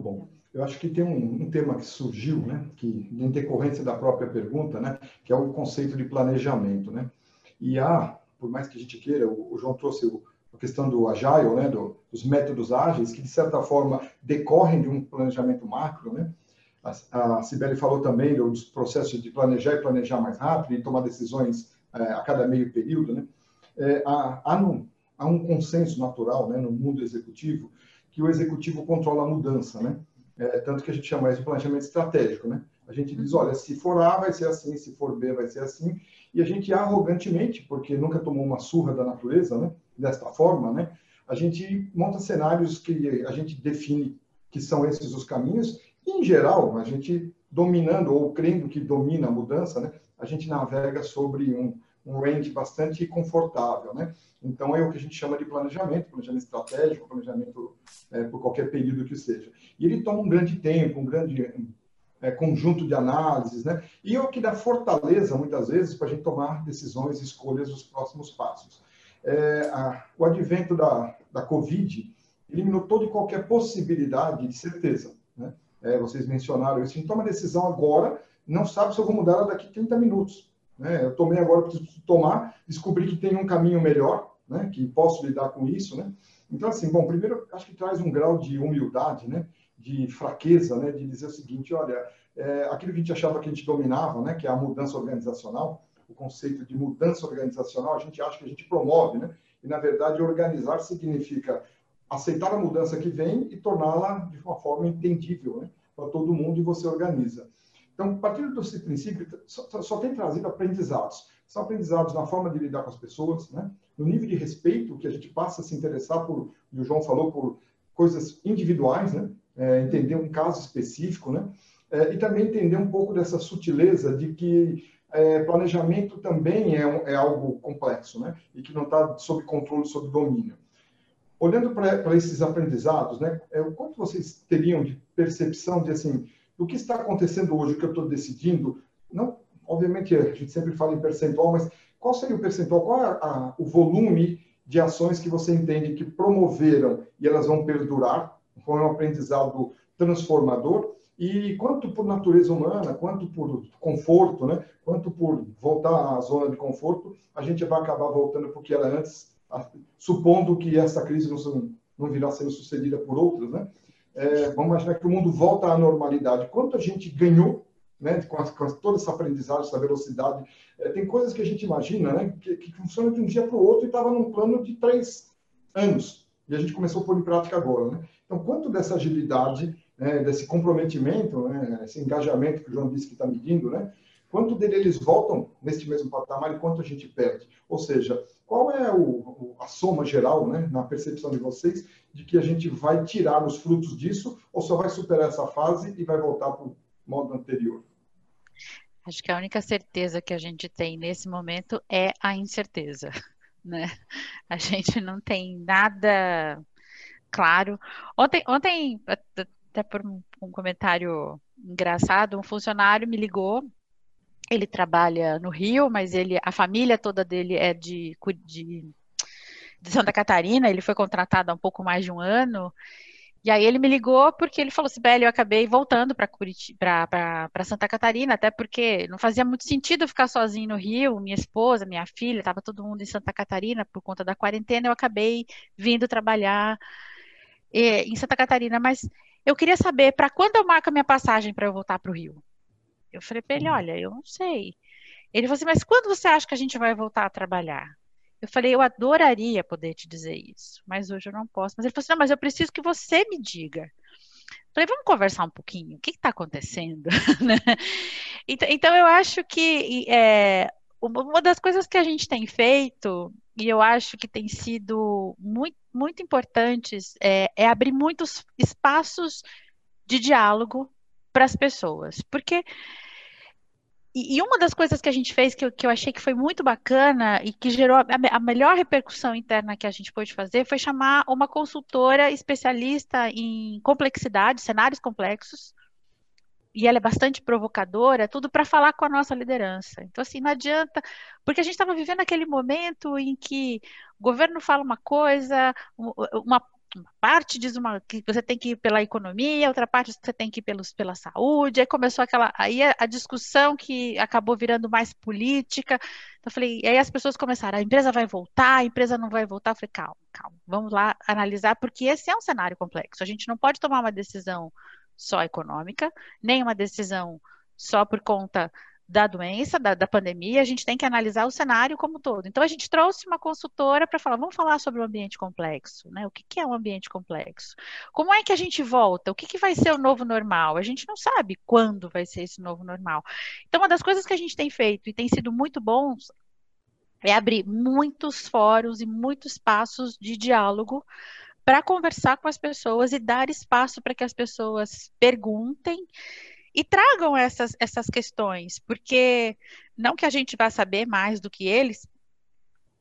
bom. Eu acho que tem um, um, tema que surgiu, né, que em decorrência da própria pergunta, né, que é o conceito de planejamento, né. E há, por mais que a gente queira, o, o João trouxe o, a questão do agile, né, do, dos métodos ágeis, que de certa forma decorrem de um planejamento macro, né. A, a Sibeli falou também dos processos de planejar e planejar mais rápido e tomar decisões é, a cada meio período, né. É, há, há, um, há um consenso natural, né, no mundo executivo, que o executivo controla a mudança, né é, tanto que a gente chama isso de planejamento estratégico, né? A gente diz, olha, se for A vai ser assim, se for B vai ser assim, e a gente arrogantemente, porque nunca tomou uma surra da natureza, né? Desta forma, né? A gente monta cenários que a gente define que são esses os caminhos, e em geral, a gente dominando ou crendo que domina a mudança, né? A gente navega sobre um, um range bastante confortável, né? Então, é o que a gente chama de planejamento, planejamento estratégico, planejamento é, por qualquer período que seja. E ele toma um grande tempo, um grande é, conjunto de análises, né? E é o que dá fortaleza, muitas vezes, para a gente tomar decisões escolhas dos próximos passos. É, a, o advento da, da Covid eliminou toda e qualquer possibilidade de certeza, né? É, vocês mencionaram isso. A gente toma decisão agora, não sabe se eu vou mudar daqui 30 minutos. Né? Eu tomei agora, preciso tomar, descobri que tem um caminho melhor, né? que posso lidar com isso. Né? Então, assim, bom, primeiro, acho que traz um grau de humildade, né? de fraqueza, né? de dizer o seguinte, olha, é, aquilo que a gente achava que a gente dominava, né? que é a mudança organizacional, o conceito de mudança organizacional, a gente acha que a gente promove, né? E, na verdade, organizar significa aceitar a mudança que vem e torná-la de uma forma entendível, né? Para todo mundo e você organiza. Então, partindo desse princípio, só, só, tem trazido aprendizados. São aprendizados na forma de lidar com as pessoas, né? no nível de respeito que a gente passa a se interessar por, e o João falou, por coisas individuais, né? É, entender um caso específico, né? É, e também entender um pouco dessa sutileza de que é, planejamento também é, um, é, algo complexo, né? E que não está sob controle, sob domínio. Olhando para esses aprendizados, né? É, o quanto vocês teriam de percepção de assim, o que está acontecendo hoje, o que eu estou decidindo, não, obviamente a gente sempre fala em percentual, mas qual seria o percentual, qual é a, o volume de ações que você entende que promoveram e elas vão perdurar, foi um aprendizado transformador, e quanto por natureza humana, quanto por conforto, né? quanto por voltar à zona de conforto, a gente vai acabar voltando porque era antes, supondo que essa crise não, não virá sendo sucedida por outras, né? é, vamos imaginar que o mundo volta à normalidade. Quanto a gente ganhou né, com, a, com toda essa aprendizagem, essa velocidade. É, tem coisas que a gente imagina né, que, que funcionam de um dia para o outro e estava num plano de três anos. E a gente começou a pôr em prática agora. Né? Então, quanto dessa agilidade, né, desse comprometimento, né, esse engajamento que o João disse que está medindo, né, quanto dele eles voltam neste mesmo patamar e quanto a gente perde? Ou seja, qual é o, a soma geral, né, na percepção de vocês, de que a gente vai tirar os frutos disso ou só vai superar essa fase e vai voltar para o modo anterior?
Acho que a única certeza que a gente tem nesse momento é a incerteza, né? A gente não tem nada claro. Ontem, ontem até por um comentário engraçado, um funcionário me ligou ele trabalha no Rio, mas ele, a família toda dele é de, de, de Santa Catarina. Ele foi contratado há um pouco mais de um ano. E aí ele me ligou porque ele falou assim, Beli, eu acabei voltando para Santa Catarina, até porque não fazia muito sentido ficar sozinho no Rio, minha esposa, minha filha, estava todo mundo em Santa Catarina por conta da quarentena, eu acabei vindo trabalhar eh, em Santa Catarina, mas eu queria saber para quando eu marco a minha passagem para eu voltar para o Rio? Eu falei para ele, uhum. olha, eu não sei. Ele falou assim, mas quando você acha que a gente vai voltar a trabalhar? Eu falei, eu adoraria poder te dizer isso, mas hoje eu não posso. Mas ele falou assim, não, mas eu preciso que você me diga. Eu falei, vamos conversar um pouquinho, o que está acontecendo? Né? então, então, eu acho que é, uma das coisas que a gente tem feito, e eu acho que tem sido muito, muito importantes, é, é abrir muitos espaços de diálogo para as pessoas. Porque e, e, uma das coisas que a gente fez que eu, que eu achei que foi muito bacana e que gerou a, a, melhor repercussão interna que a gente pôde fazer foi chamar uma consultora especialista em complexidade, cenários complexos, e ela é bastante provocadora, tudo para falar com a nossa liderança. Então, assim, não adianta, porque a gente estava vivendo aquele momento em que o governo fala uma coisa, uma uma parte diz uma que você tem que ir pela economia, outra parte você tem que ir pelos, pela saúde. Aí começou aquela aí a, a discussão que acabou virando mais política. Então eu falei, aí as pessoas começaram, a empresa vai voltar, a empresa não vai voltar. Eu falei, calma, calma, vamos lá analisar porque esse é um cenário complexo. A gente não pode tomar uma decisão só econômica, nem uma decisão só por conta da doença, da, da, pandemia, a gente tem que analisar o cenário como todo. Então, a gente trouxe uma consultora para falar, vamos falar sobre o ambiente complexo, né? O que, que, é um ambiente complexo? Como é que a gente volta? O que, que vai ser o novo normal? A gente não sabe quando vai ser esse novo normal. Então, uma das coisas que a gente tem feito e tem sido muito bons é abrir muitos fóruns e muitos espaços de diálogo para conversar com as pessoas e dar espaço para que as pessoas perguntem e tragam essas, essas questões, porque não que a gente vá saber mais do que eles,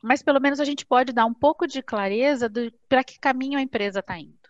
mas pelo menos a gente pode dar um pouco de clareza para que caminho a empresa está indo.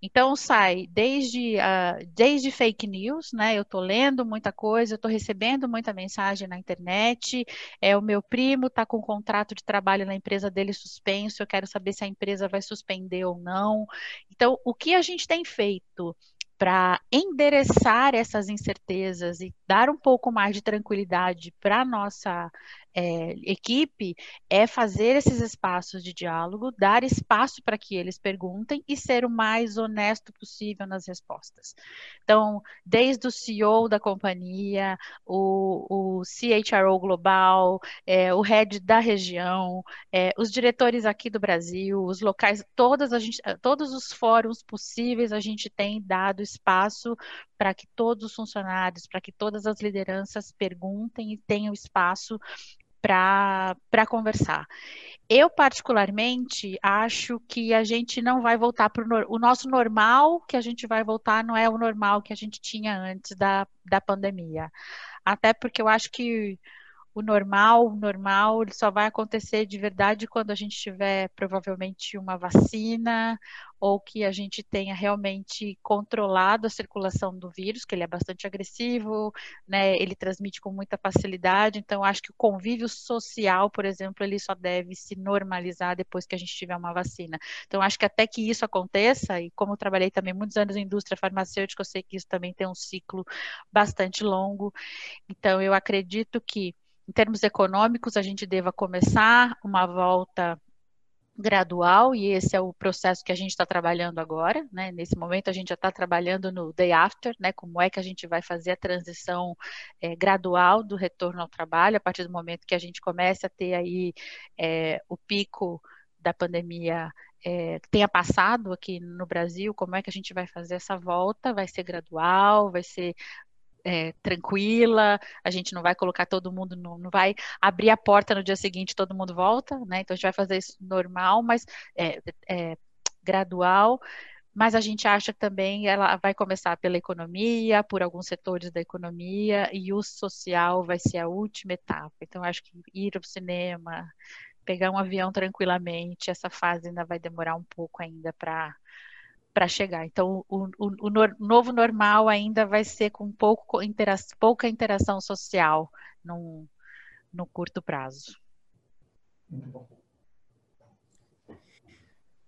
Então sai desde, uh, desde fake news, né? Eu estou lendo muita coisa, eu estou recebendo muita mensagem na internet. É o meu primo está com um contrato de trabalho na empresa dele suspenso. Eu quero saber se a empresa vai suspender ou não. Então, o que a gente tem feito para endereçar essas incertezas e dar um pouco mais de tranquilidade para a nossa é, equipe é fazer esses espaços de diálogo, dar espaço para que eles perguntem e ser o mais honesto possível nas respostas. Então, desde o CEO da companhia, o, o CHRO global, é, o head da região, é, os diretores aqui do Brasil, os locais, todas a gente, todos os fóruns possíveis a gente tem dado espaço para que todos os funcionários, para que todas as lideranças perguntem e tenham espaço para conversar. Eu, particularmente, acho que a gente não vai voltar para o nosso normal, que a gente vai voltar não é o normal que a gente tinha antes da, da pandemia. Até porque eu acho que o normal, o normal, ele só vai acontecer de verdade quando a gente tiver provavelmente uma vacina ou que a gente tenha realmente controlado a circulação do vírus, que ele é bastante agressivo, né? Ele transmite com muita facilidade. Então, acho que o convívio social, por exemplo, ele só deve se normalizar depois que a gente tiver uma vacina. Então, acho que até que isso aconteça, e como eu trabalhei também muitos anos em indústria farmacêutica, eu sei que isso também tem um ciclo bastante longo. Então, eu acredito que em termos econômicos, a gente deva começar uma volta gradual e esse é o processo que a gente está trabalhando agora, né? Nesse momento a gente já está trabalhando no day after, né? Como é que a gente vai fazer a transição é, gradual do retorno ao trabalho a partir do momento que a gente começa a ter aí é, o pico da pandemia é, tenha passado aqui no Brasil, como é que a gente vai fazer essa volta? Vai ser gradual, vai ser é, tranquila, a gente não vai colocar todo mundo, no, não vai abrir a porta no dia seguinte todo mundo volta, né? Então a gente vai fazer isso normal, mas é, é, gradual. Mas a gente acha também ela vai começar pela economia, por alguns setores da economia, e o social vai ser a última etapa. Então, acho que ir ao cinema, pegar um avião tranquilamente, essa fase ainda vai demorar um pouco ainda para para chegar. Então, o, o, o, novo normal ainda vai ser com pouco intera pouca interação social no, curto prazo.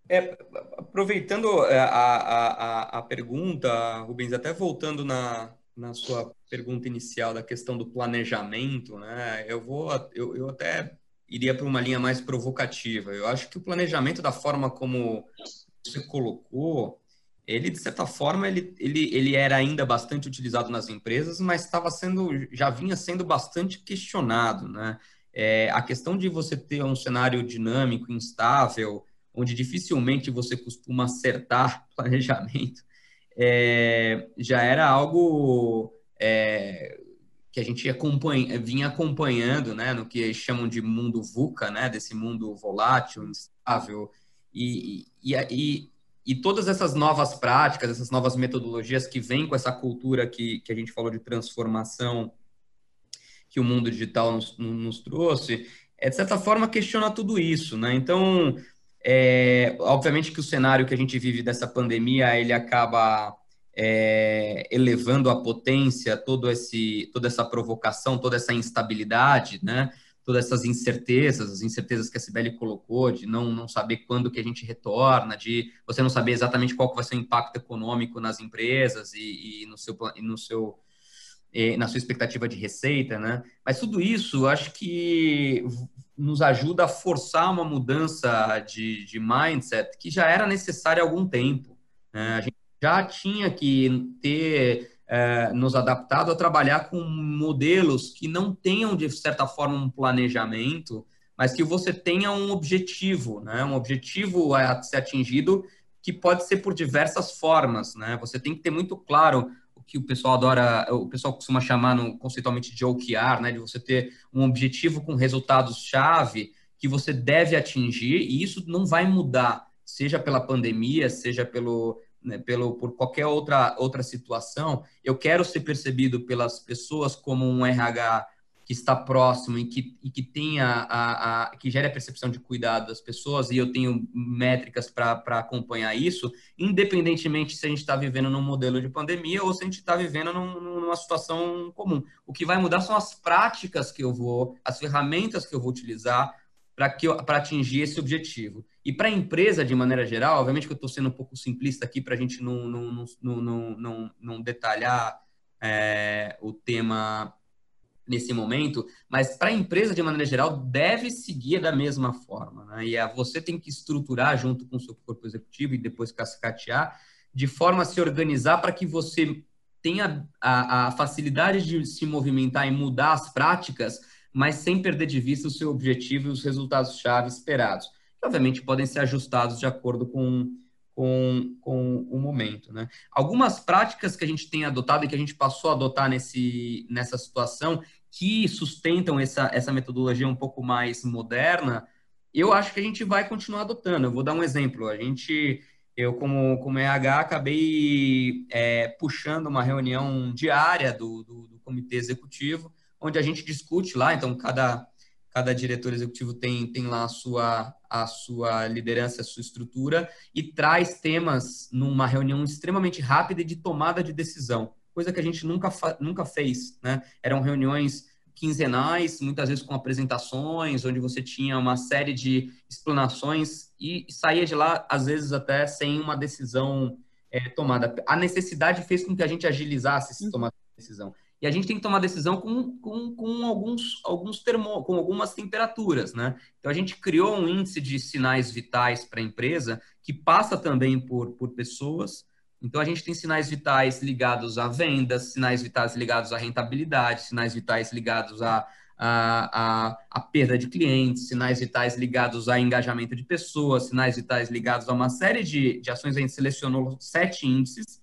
É, aproveitando é, a, a, a, pergunta, Rubens, até voltando na, na sua pergunta inicial da questão do planejamento, né? Eu vou, eu, eu até iria para uma linha mais provocativa. Eu acho que o planejamento da forma como você colocou, ele de certa forma ele, ele, ele era ainda bastante utilizado nas empresas, mas estava sendo já vinha sendo bastante questionado, né? É, a questão de você ter um cenário dinâmico, instável, onde dificilmente você costuma acertar planejamento, é, já era algo é, que a gente acompanha, vinha acompanhando, né, no que chamam de mundo VUCA, né, desse mundo volátil, instável, e, e, e, e todas essas novas práticas, essas novas metodologias que vêm com essa cultura que, que a gente falou de transformação que o mundo digital nos, nos trouxe, é, de certa forma questiona tudo isso, né? Então, é, obviamente que o cenário que a gente vive dessa pandemia, ele acaba é, elevando a potência, todo esse, toda essa provocação, toda essa instabilidade, né? Todas essas incertezas, as incertezas que a Sibeli colocou, de não, não saber quando que a gente retorna, de você não saber exatamente qual vai ser o impacto econômico nas empresas e, e no seu, e no seu e na sua expectativa de receita, né? Mas tudo isso, acho que nos ajuda a forçar uma mudança de, de mindset que já era necessária há algum tempo. Né? A gente já tinha que ter é, nos adaptado a trabalhar com modelos que não tenham, de certa forma, um planejamento, mas que você tenha um objetivo, né? um objetivo a ser atingido que pode ser por diversas formas. Né? Você tem que ter muito claro o que o pessoal adora, o pessoal costuma chamar no, conceitualmente de OKR, né? de você ter um objetivo com resultados-chave que você deve atingir, e isso não vai mudar, seja pela pandemia, seja pelo, né, pelo, por qualquer outra, outra situação, eu quero ser percebido pelas pessoas como um RH que está próximo e que, e que tenha a, a, que gere a percepção de cuidado das pessoas e eu tenho métricas para acompanhar isso, independentemente se a gente está vivendo num modelo de pandemia ou se a gente está vivendo num, numa situação comum. O que vai mudar são as práticas que eu vou, as ferramentas que eu vou utilizar para atingir esse objetivo. E para a empresa, de maneira geral, obviamente que eu estou sendo um pouco simplista aqui para a gente não, não, não, não, não detalhar é, o tema nesse momento, mas para a empresa, de maneira geral, deve seguir da mesma forma. Né? E a, você tem que estruturar junto com o seu corpo executivo e depois cascatear, de forma a se organizar para que você tenha a, a facilidade de se movimentar e mudar as práticas, mas sem perder de vista o seu objetivo e os resultados-chave esperados que obviamente podem ser ajustados de acordo com, com, com o momento. Né? Algumas práticas que a gente tem adotado e que a gente passou a adotar nesse, nessa situação que sustentam essa, essa metodologia um pouco mais moderna, eu acho que a gente vai continuar adotando. Eu vou dar um exemplo. A gente, eu como, como RH, acabei é, puxando uma reunião diária do, do, do comitê executivo, onde a gente discute lá, então cada cada diretor executivo tem, tem lá a sua, a sua liderança, a sua estrutura, e traz temas numa reunião extremamente rápida e de tomada de decisão, coisa que a gente nunca, nunca fez. Né? Eram reuniões quinzenais, muitas vezes com apresentações, onde você tinha uma série de explanações e saía de lá, às vezes, até sem uma decisão é, tomada. A necessidade fez com que a gente agilizasse essa tomada de decisão. E a gente tem que tomar decisão com, com, com alguns, alguns termo, com algumas temperaturas, né? Então a gente criou um índice de sinais vitais para a empresa que passa também por, por pessoas. Então a gente tem sinais vitais ligados a vendas, sinais vitais ligados à rentabilidade, sinais vitais ligados à a, a, a, perda de clientes, sinais vitais ligados a engajamento de pessoas, sinais vitais ligados a uma série de, de ações. A gente selecionou sete índices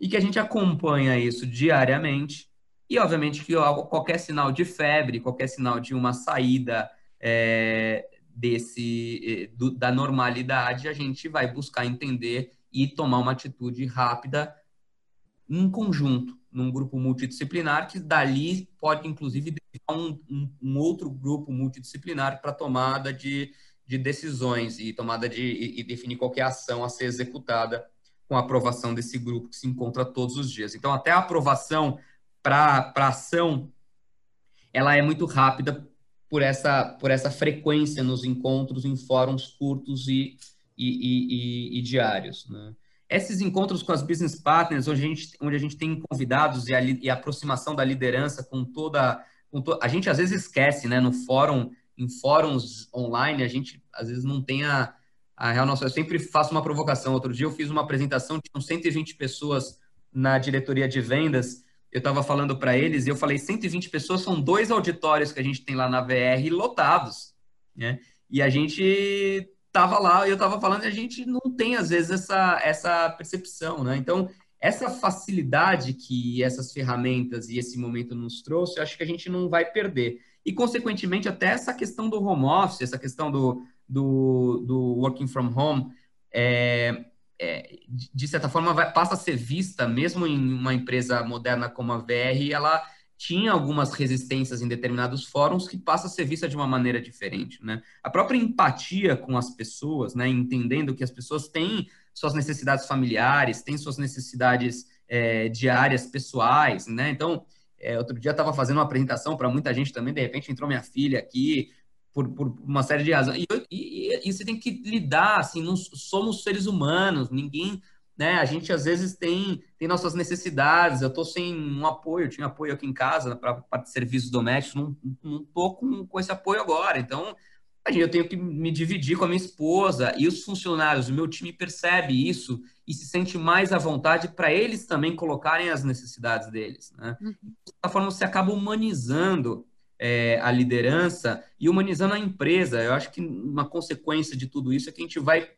e que a gente acompanha isso diariamente e, obviamente, que qualquer sinal de febre, qualquer sinal de uma saída é, desse do, da normalidade, a gente vai buscar entender e tomar uma atitude rápida em conjunto, num grupo multidisciplinar, que dali pode, inclusive, um, um, um outro grupo multidisciplinar para tomada de, de decisões e tomada de e, definir qualquer ação a ser executada com a aprovação desse grupo que se encontra todos os dias. Então, até a aprovação para ação, ela é muito rápida por essa, por essa frequência nos encontros em fóruns curtos e, e, e, e diários. Né? Esses encontros com as business partners, onde a gente, onde a gente tem convidados e a, e a aproximação da liderança com toda, com to, A gente às vezes esquece, né? No fórum, em fóruns online, a gente às vezes não tem a, a real noção. Eu sempre faço uma provocação. Outro dia eu fiz uma apresentação, tinham 120 pessoas na diretoria de vendas eu estava falando para eles e eu falei 120 pessoas são dois auditórios que a gente tem lá na VR lotados, né? E a gente tava lá e eu estava falando e a gente não tem às vezes essa essa percepção, né? Então essa facilidade que essas ferramentas e esse momento nos trouxe, eu acho que a gente não vai perder. E, consequentemente, até essa questão do home office, essa questão do, do, do working from home, é, é, de certa forma, vai, passa a ser vista, mesmo em uma empresa moderna como a VR, ela tinha algumas resistências em determinados fóruns que passa a ser vista de uma maneira diferente, né? A própria empatia com as pessoas, né? Entendendo que as pessoas têm suas necessidades familiares, têm suas necessidades é, diárias, pessoais, né? Então, É, outro dia eu estava fazendo uma apresentação para muita gente também, de repente entrou minha filha aqui, por, por uma série de razões. E, e, e, você tem que lidar, assim, não, somos seres humanos, ninguém, né? A gente às vezes tem, tem nossas necessidades. Eu estou sem um apoio, eu tinha apoio aqui em casa para parte de serviços domésticos, não, não tô com, com esse apoio agora. Então, eu tenho que me dividir com a minha esposa e os funcionários, o meu time percebe isso e se sente mais à vontade para eles também colocarem as necessidades deles. Né? Uhum. De certa forma, você acaba humanizando é, a liderança e humanizando a empresa. Eu acho que uma consequência de tudo isso é que a gente vai,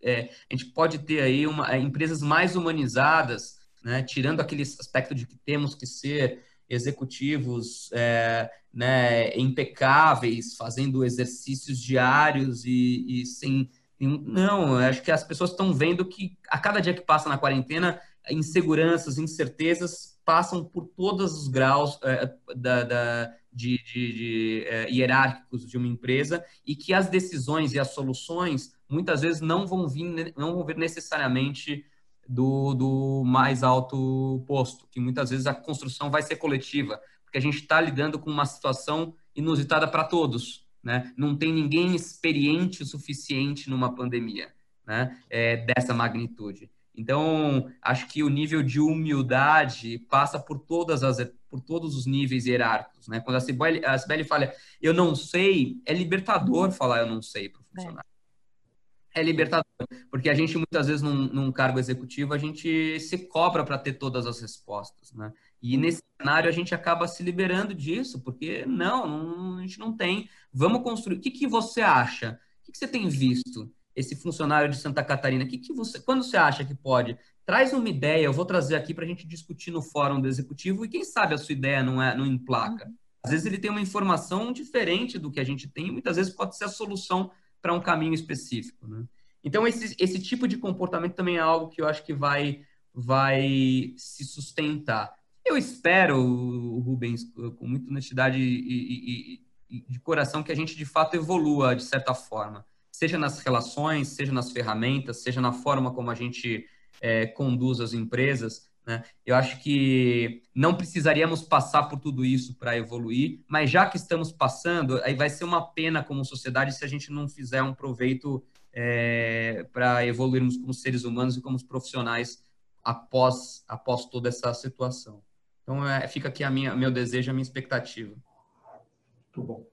é, a gente pode ter aí uma, é, empresas mais humanizadas, né, tirando aquele aspecto de que temos que ser executivos é, né, impecáveis, fazendo exercícios diários e, e sem não, acho que as pessoas estão vendo que a cada dia que passa na quarentena, inseguranças, incertezas passam por todos os graus é, da, da, de, de, de é, hierárquicos de uma empresa e que as decisões e as soluções muitas vezes não vão vir, não vão vir necessariamente do, do mais alto posto, que muitas vezes a construção vai ser coletiva, porque a gente está lidando com uma situação inusitada para todos, né? Não tem ninguém experiente o suficiente numa pandemia, né? É, dessa magnitude. Então, acho que o nível de humildade passa por todas as por todos os níveis hierárquicos, né? Quando a Cibele, a Cibele fala, eu não sei, é libertador falar eu não sei para o funcionário. É. é. libertador, porque a gente muitas vezes num, num cargo executivo a gente se cobra para ter todas as respostas, né? E nesse cenário a gente acaba se liberando disso, porque não, não a gente não tem. Vamos construir. O que, que você acha? O que, que você tem visto? Esse funcionário de Santa Catarina, que, que você, quando você acha que pode Traz uma ideia, eu vou trazer aqui para a gente discutir no fórum do executivo e quem sabe a sua ideia não é não emplaca. Às vezes ele tem uma informação diferente do que a gente tem, e muitas vezes pode ser a solução para um caminho específico. Né? Então esse, esse tipo de comportamento também é algo que eu acho que vai vai se sustentar. Eu espero, Rubens, com muita honestidade e, e, e de coração, que a gente de fato evolua de certa forma, seja nas relações, seja nas ferramentas, seja na forma como a gente é, conduz as empresas. Né? Eu acho que não precisaríamos passar por tudo isso para evoluir, mas já que estamos passando, aí vai ser uma pena como sociedade se a gente não fizer um proveito é, para evoluirmos como seres humanos e como profissionais após, após toda essa situação. Então, é, fica aqui a minha, meu desejo, a minha expectativa.
Muito bom.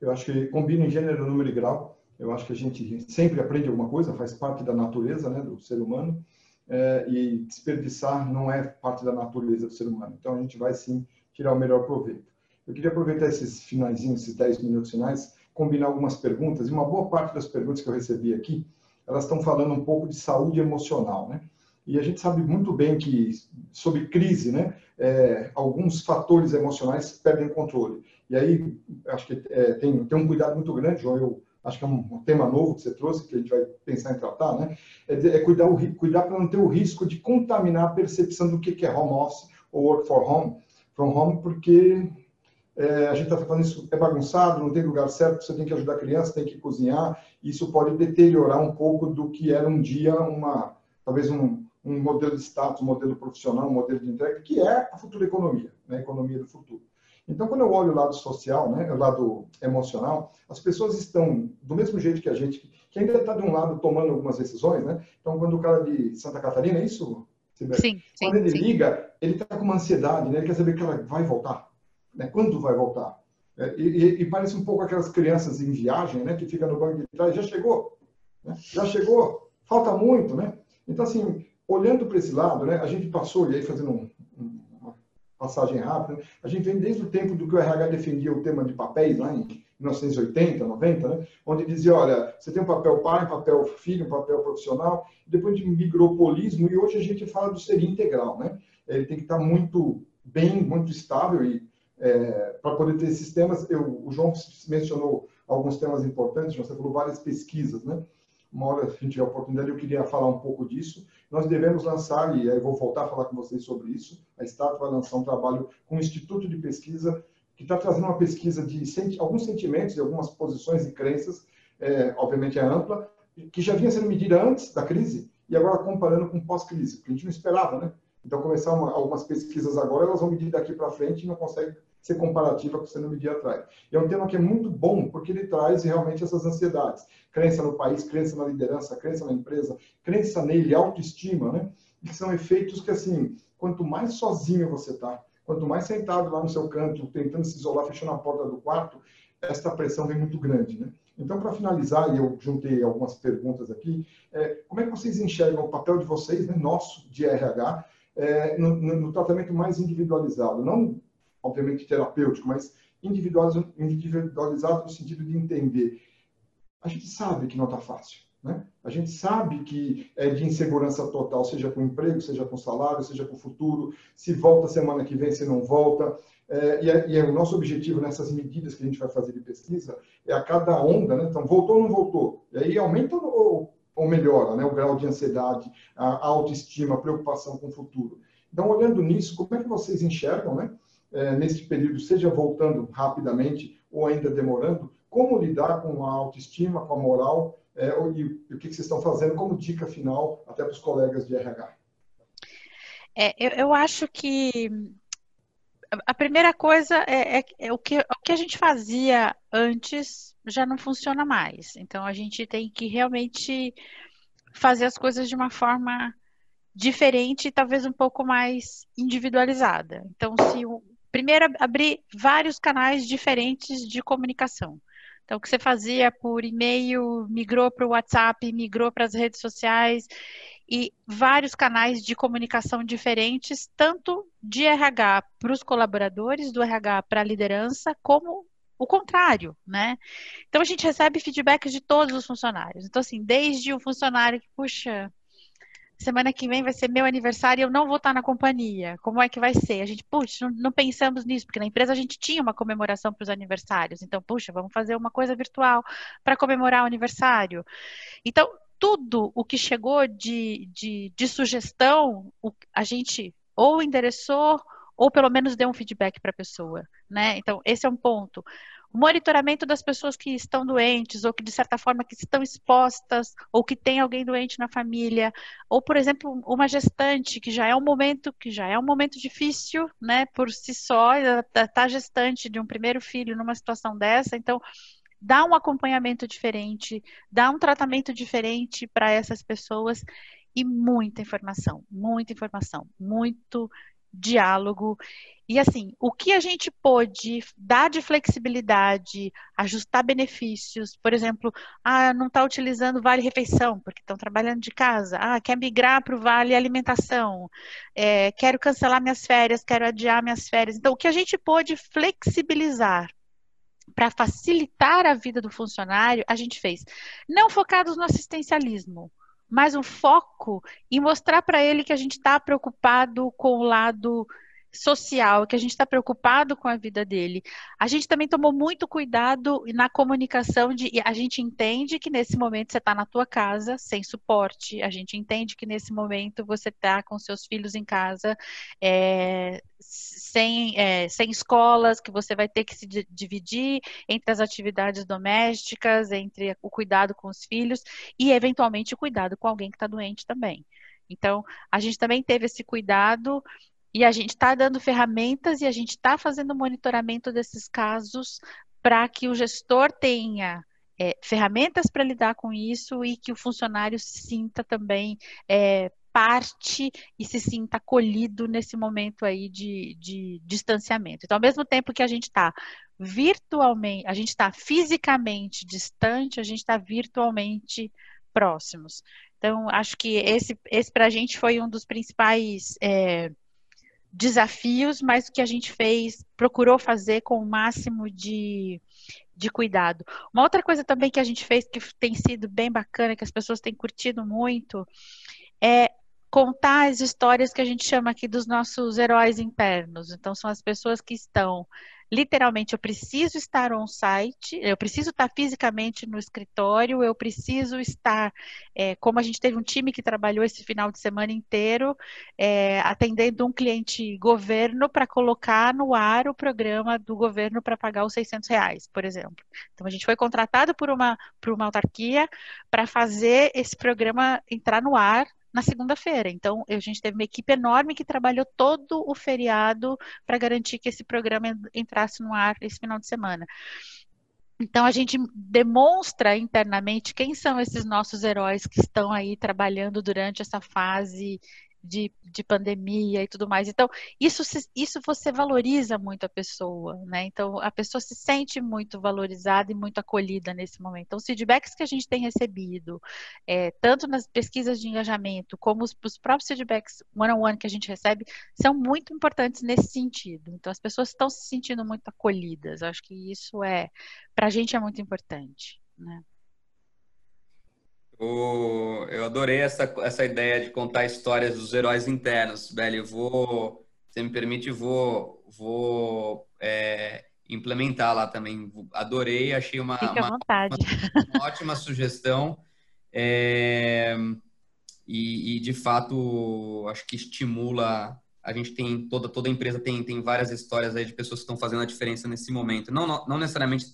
Eu acho que combina em gênero, número e grau. Eu acho que a gente sempre aprende alguma coisa, faz parte da natureza né, do ser humano é, e desperdiçar não é parte da natureza do ser humano. Então a gente vai sim tirar o melhor proveito. Eu queria aproveitar esses finalzinhos, esses 10 minutos finais, combinar algumas perguntas, e uma boa parte das perguntas que eu recebi aqui, elas estão falando um pouco de saúde emocional, né? E a gente sabe muito bem que, sob crise, né, é, alguns fatores emocionais perdem controle. E aí, acho que é, tem, tem um cuidado muito grande, João, eu acho que é um, tema novo que você trouxe, que a gente vai pensar em tratar, né? É, é cuidar, cuidar para não ter o risco de contaminar a percepção do que, que é home office ou work for home, from home, porque é, a gente está fazendo isso, é bagunçado, não tem lugar certo, você tem que ajudar a criança, tem que cozinhar, isso pode deteriorar um pouco do que era um dia uma, talvez um, um modelo de status, um modelo profissional, um modelo de entrega, que é a futura economia, né? a economia do futuro. Então, quando eu olho o lado social, né, o lado emocional, as pessoas estão do mesmo jeito que a gente, que ainda está de um lado tomando algumas decisões, né? Então, quando o cara de Santa Catarina, é isso?
Sim,
Quando
sim,
ele
sim.
liga, ele está com uma ansiedade, né? Ele quer saber que ela vai voltar, né? Quando vai voltar? É, e, e, parece um pouco aquelas crianças em viagem, né? Que fica no banco de trás, já chegou, né? já chegou, falta muito, né? Então, assim, olhando para esse lado, né? A gente passou, e aí fazendo um passagem rápida. A gente vem desde o tempo do que o RH defendia o tema de papéis, lá em 1980, 90, né? onde dizia, olha, você tem um papel pai, um papel filho, um papel profissional, depois de migropolismo, e hoje a gente fala do ser integral, né? Ele tem que estar muito bem, muito estável, e é, para poder ter esses temas, eu, o João mencionou alguns temas importantes, você falou várias pesquisas, né? Uma hora, a gente tiver oportunidade, eu queria falar um pouco disso. Nós devemos lançar, e aí vou voltar a falar com vocês sobre isso, a Estado vai lançar um trabalho com o Instituto de Pesquisa, que está trazendo uma pesquisa de senti alguns sentimentos e algumas posições e crenças, é, obviamente é ampla, que já vinha sendo medida antes da crise, e agora comparando com pós-crise, porque a gente não esperava, né? Então, começar uma, algumas pesquisas agora, elas vão medir daqui para frente e não conseguem ser comparativa com você não media atrás. E é um tema que é muito bom, porque ele traz realmente essas ansiedades. Crença no país, crença na liderança, crença na empresa, crença nele, autoestima, né? E são efeitos que, assim, quanto mais sozinho você está, quanto mais sentado lá no seu canto, tentando se isolar, fechando a porta do quarto, esta pressão vem muito grande, né? Então, para finalizar, e eu juntei algumas perguntas aqui, é, como é que vocês enxergam o papel de vocês, né, nosso, de RH, é, no, no, tratamento mais individualizado? Não obviamente terapêutico, mas individualizado no sentido de entender. A gente sabe que não está fácil. Né? A gente sabe que é de insegurança total, seja com emprego, seja com salário, seja com futuro, se volta semana que vem, se não volta. É, e, é, e é o nosso objetivo nessas medidas que a gente vai fazer de pesquisa é a cada onda, né? então voltou ou não voltou? E aí aumenta ou, ou melhora né? o grau de ansiedade, a autoestima, a preocupação com o futuro. Então, olhando nisso, como é que vocês enxergam, né? É, nesse período, seja voltando rapidamente ou ainda demorando, como lidar com a autoestima, com a moral é, e, o que, vocês estão fazendo como dica final até para os colegas de RH?
É, eu, eu, acho que a primeira coisa é, é, é, o, que, o que a gente fazia antes já não funciona mais. Então a gente tem que realmente fazer as coisas de uma forma diferente e talvez um pouco mais individualizada. Então, se primeiro, abrir vários canais diferentes de comunicação. Então, o que você fazia por e-mail, migrou para o WhatsApp, migrou para as redes sociais e vários canais de comunicação diferentes, tanto de RH para os colaboradores, do RH para a liderança, como o contrário, né? Então, a gente recebe feedback de todos os funcionários. Então, assim, desde o funcionário que, puxa, semana que vem vai ser meu aniversário e eu não vou estar na companhia. Como é que vai ser? A gente, puxa, não, não pensamos nisso, porque na empresa a gente tinha uma comemoração para os aniversários. Então, puxa, vamos fazer uma coisa virtual para comemorar o aniversário. Então, tudo o que chegou de, de, de sugestão, a gente ou endereçou ou pelo menos deu um feedback para a pessoa, né? Então, esse é um ponto monitoramento das pessoas que estão doentes ou que de certa forma que estão expostas ou que tem alguém doente na família. Ou por exemplo uma gestante que já é um momento que já é um momento difícil né por si só está tá gestante de um primeiro filho numa situação dessa. Então dá um acompanhamento diferente dá um tratamento diferente para essas pessoas e muita informação muita informação muito diálogo. E assim, o que a gente pôde dar de flexibilidade, ajustar benefícios, por exemplo, ah, não está utilizando vale refeição, porque estão trabalhando de casa, ah, quer migrar para o vale alimentação, é, quero cancelar minhas férias, quero adiar minhas férias. Então, o que a gente pôde flexibilizar para facilitar a vida do funcionário, a gente fez. Não focados no assistencialismo, mas um foco em mostrar para ele que a gente está preocupado com o lado social, que a gente está preocupado com a vida dele. A gente também tomou muito cuidado na comunicação de a gente entende que nesse momento você está na tua casa sem suporte, a gente entende que nesse momento você está com seus filhos em casa é, sem, é, sem escolas, que você vai ter que se dividir entre as atividades domésticas, entre o cuidado com os filhos e eventualmente o cuidado com alguém que está doente também. Então, a gente também teve esse cuidado e a gente está dando ferramentas e a gente está fazendo monitoramento desses casos para que o gestor tenha é, ferramentas para lidar com isso e que o funcionário se sinta também é, parte e se sinta acolhido nesse momento aí de, de distanciamento. Então, ao mesmo tempo que a gente está virtualmente, a gente está fisicamente distante, a gente está virtualmente próximos. Então, acho que esse, esse para a gente foi um dos principais é, desafios, mas que a gente fez, procurou fazer com o máximo de, de cuidado. Uma outra coisa também que a gente fez que tem sido bem bacana, que as pessoas têm curtido muito, é contar as histórias que a gente chama aqui dos nossos heróis internos. Então, são as pessoas que estão literalmente eu preciso estar on site, eu preciso estar fisicamente no escritório, eu preciso estar, é, como a gente teve um time que trabalhou esse final de semana inteiro, é, atendendo um cliente governo para colocar no ar o programa do governo para pagar os 600 reais, por exemplo. Então a gente foi contratado por uma, por uma autarquia para fazer esse programa entrar no ar na segunda-feira. Então, a gente teve uma equipe enorme que trabalhou todo o feriado para garantir que esse programa entrasse no ar esse final de semana. Então a gente demonstra internamente quem são esses nossos heróis que estão aí trabalhando durante essa fase de, de pandemia e tudo mais. Então, isso, isso você valoriza muito a pessoa, né? Então, a pessoa se sente muito valorizada e muito acolhida nesse momento. Então, os feedbacks que a gente tem recebido, é, tanto nas pesquisas de engajamento, como os, os próprios feedbacks one-on-one -on -one que a gente recebe, são muito importantes nesse sentido. Então, as pessoas estão se sentindo muito acolhidas. Acho que isso é, para a gente é muito importante, né?
Eu adorei essa, essa ideia de contar histórias dos heróis internos, velho. Eu vou, se me permite, vou, vou é, implementar lá também. Adorei, achei uma,
uma, uma,
uma, ótima sugestão. É, e, e, de fato, acho que estimula. A gente tem toda toda empresa tem, tem várias histórias aí de pessoas que estão fazendo a diferença nesse momento. Não, não, não necessariamente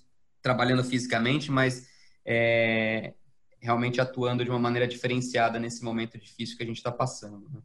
trabalhando fisicamente, mas é, realmente atuando de uma maneira diferenciada nesse momento difícil que a gente está passando. Né?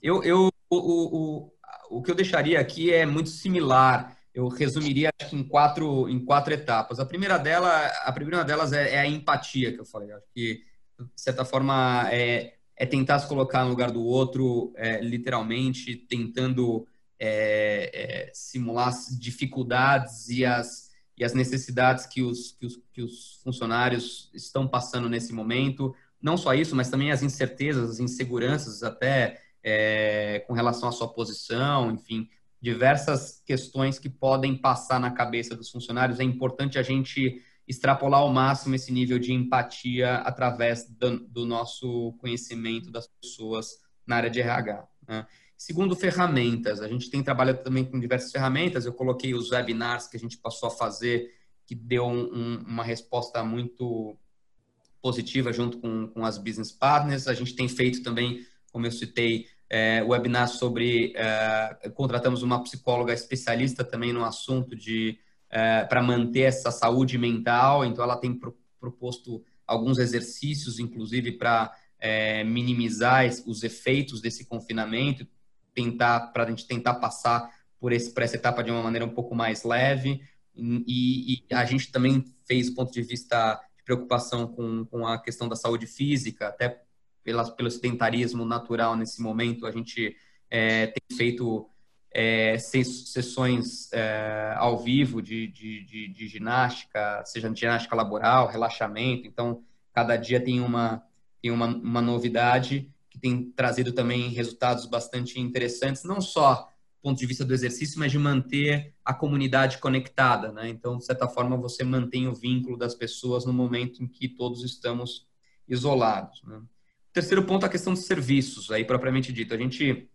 Eu, eu, o, o, o que eu deixaria aqui é muito similar. Eu resumiria acho que em quatro, em quatro etapas. A primeira, dela, a primeira delas é, é a empatia que eu falei. Acho que, de certa forma, é, é tentar se colocar no lugar do outro, é, literalmente, tentando é, é simular as dificuldades e as e as necessidades que os, que os, que os funcionários estão passando nesse momento. Não só isso, mas também as incertezas, as inseguranças, até é, com relação à sua posição, enfim, diversas questões que podem passar na cabeça dos funcionários. É importante a gente extrapolar ao máximo esse nível de empatia através do, do nosso conhecimento das pessoas na área de RH. Né? Segundo, ferramentas. A gente tem trabalhado também com diversas ferramentas. Eu coloquei os webinars que a gente passou a fazer, que deu um, um, uma resposta muito positiva junto com, com as business partners. A gente tem feito também, como eu citei, é, webinar sobre. É, contratamos uma psicóloga especialista também no assunto de. É, para manter essa saúde mental. Então, ela tem pro, proposto alguns exercícios, inclusive, para é, minimizar os efeitos desse confinamento, tentar para a gente tentar passar por, esse, por essa etapa de uma maneira um pouco mais leve. E, e, a gente também fez o ponto de vista de preocupação com, com a questão da saúde física, até pela, pelo sedentarismo natural nesse momento. A gente é, tem feito é, sessões é, ao vivo de, de, de, de, ginástica, seja ginástica laboral, relaxamento. Então, cada dia tem uma, tem uma, uma novidade que tem trazido também resultados bastante interessantes, não só do ponto de vista do exercício, mas de manter a comunidade conectada, né? Então, de certa forma, você mantém o vínculo das pessoas no momento em que todos estamos isolados. Né? Terceiro ponto, a questão dos serviços, aí propriamente dito. A gente,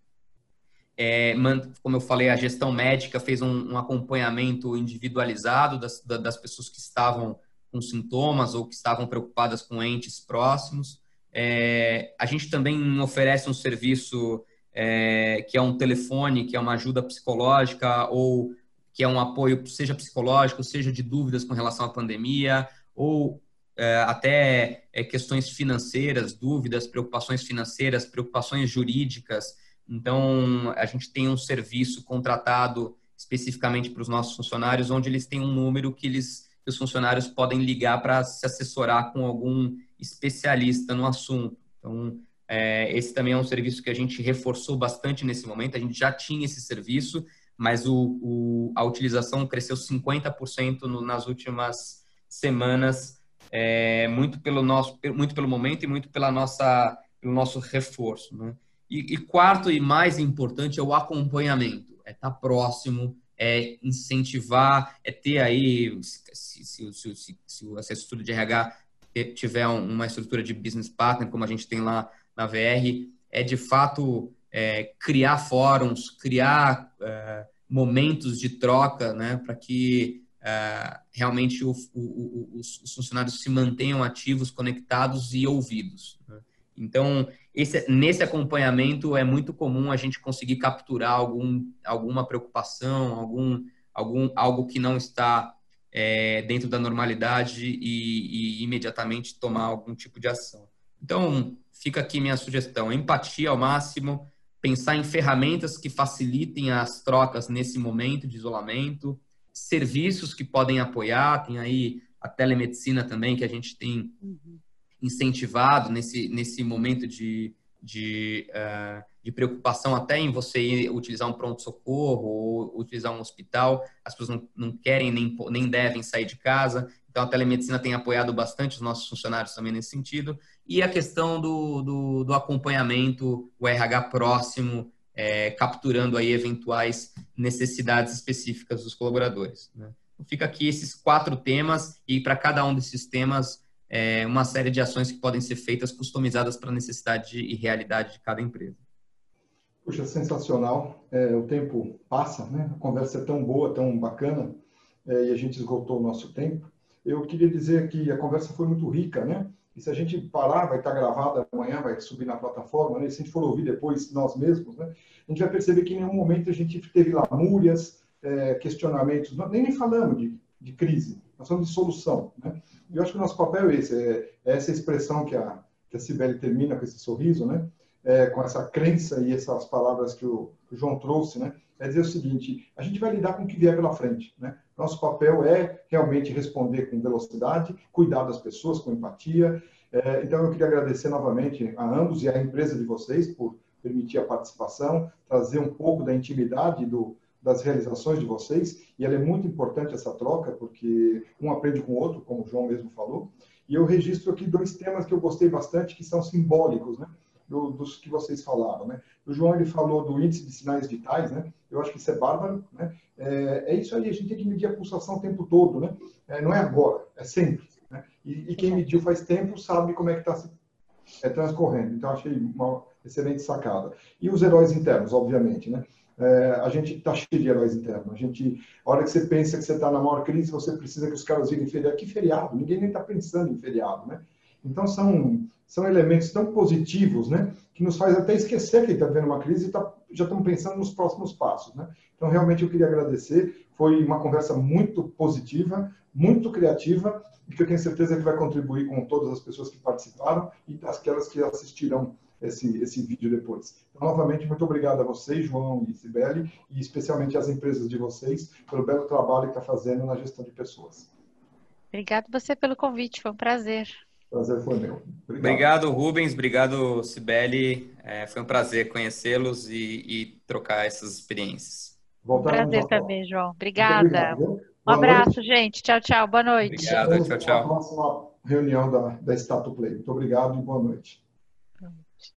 é, como eu falei, a gestão médica fez um, um acompanhamento individualizado das, das pessoas que estavam com sintomas ou que estavam preocupadas com entes próximos. É, a gente também oferece um serviço é, que é um telefone, que é uma ajuda psicológica ou que é um apoio, seja psicológico, seja de dúvidas com relação à pandemia, ou é, até é, questões financeiras, dúvidas, preocupações financeiras, preocupações jurídicas. Então, a gente tem um serviço contratado especificamente para os nossos funcionários, onde eles têm um número que eles que os funcionários podem ligar para se assessorar com algum especialista no assunto. Então, é, esse também é um serviço que a gente reforçou bastante nesse momento. A gente já tinha esse serviço, mas o, o a utilização cresceu 50% no, nas últimas semanas, é, muito pelo nosso, muito pelo momento e muito pela nossa, pelo nosso reforço. Né? E, e quarto e mais importante é o acompanhamento, é estar tá próximo, é incentivar, é ter aí, se, se, se, se, se essa estrutura de RH tiver uma estrutura de business partner, como a gente tem lá na VR, é de fato é, criar fóruns, criar é, momentos de troca, né, para que é, realmente o, o, o, os funcionários se mantenham ativos, conectados e ouvidos. Né? Então, esse, nesse acompanhamento é muito comum a gente conseguir capturar algum, alguma preocupação, algum, algum algo que não está é, dentro da normalidade e, e, imediatamente tomar algum tipo de ação. Então, fica aqui minha sugestão: empatia ao máximo, pensar em ferramentas que facilitem as trocas nesse momento de isolamento, serviços que podem apoiar, tem aí a telemedicina também que a gente tem uhum. incentivado nesse, nesse momento de, de, uh, de preocupação até em você ir utilizar um pronto-socorro ou utilizar um hospital, as pessoas não, não querem nem, nem devem sair de casa, então a telemedicina tem apoiado bastante os nossos funcionários também nesse sentido, e a questão do, do, do acompanhamento, o RH próximo, é, capturando aí eventuais necessidades específicas dos colaboradores. Né? Então, fica aqui esses quatro temas e para cada um desses temas é, uma série de ações que podem ser feitas customizadas para a necessidade e realidade de cada empresa.
Puxa, sensacional. É, o tempo passa, né? A conversa é tão boa, tão bacana, é, e a gente esgotou o nosso tempo. Eu queria dizer que a conversa foi muito rica, né? E se a gente parar, vai estar gravada amanhã, vai subir na plataforma, né? E se a gente for ouvir depois nós mesmos, né? A gente vai perceber que em nenhum momento a gente teve lamúrias, é, questionamentos, nem, falando de, de crise, nós falamos de solução, né? eu acho que o nosso papel é esse, é, é essa expressão que a, que a Cibele termina com esse sorriso, né? É, com essa crença e essas palavras que o, que o, João trouxe, né? É dizer o seguinte: a gente vai lidar com o que vier pela frente, né? Nosso papel é realmente responder com velocidade, cuidar das pessoas com empatia. É, então, eu queria agradecer novamente a ambos e à empresa de vocês por permitir a participação, trazer um pouco da intimidade do, das realizações de vocês, e ela é muito importante essa troca, porque um aprende com o outro, como o João mesmo falou. E eu registro aqui dois temas que eu gostei bastante, que são simbólicos, né? Do, dos que vocês falaram, né? O João ele falou do índice de sinais vitais, né? Eu acho que isso é bárbaro, né? É, é isso aí, a gente tem que medir a pulsação o tempo todo, né? É, não é agora, é sempre. Né? E, e, quem mediu faz tempo sabe como é que está é, transcorrendo. Então achei uma excelente sacada. E os heróis internos, obviamente, né? É, a gente está cheio de heróis internos. A gente, a hora que você pensa que você está na maior crise, você precisa que os caras virem feriado. Que feriado? Ninguém nem está pensando em feriado, né? Então são são elementos tão positivos, né, que nos faz até esquecer que está vendo uma crise e tá, já estamos pensando nos próximos passos, né? Então realmente eu queria agradecer. Foi uma conversa muito positiva, muito criativa e que eu tenho certeza que vai contribuir com todas as pessoas que participaram e aquelas que assistirão esse, esse vídeo depois. Então, novamente, muito obrigado a vocês, João e Sibeli, e especialmente às empresas de vocês, pelo belo trabalho que está fazendo na gestão de pessoas.
Obrigado você pelo convite, foi um prazer.
Prazer foi meu.
Obrigado, obrigado Rubens, obrigado, Sibeli. É, foi um prazer conhecê-los e, e, trocar essas experiências.
Voltaremos prazer também, João. Obrigada. um abraço, noite. gente. Tchau, tchau. Boa noite.
Obrigado, tchau, tchau.
Até a próxima reunião da, da Status Play. Muito obrigado e boa noite.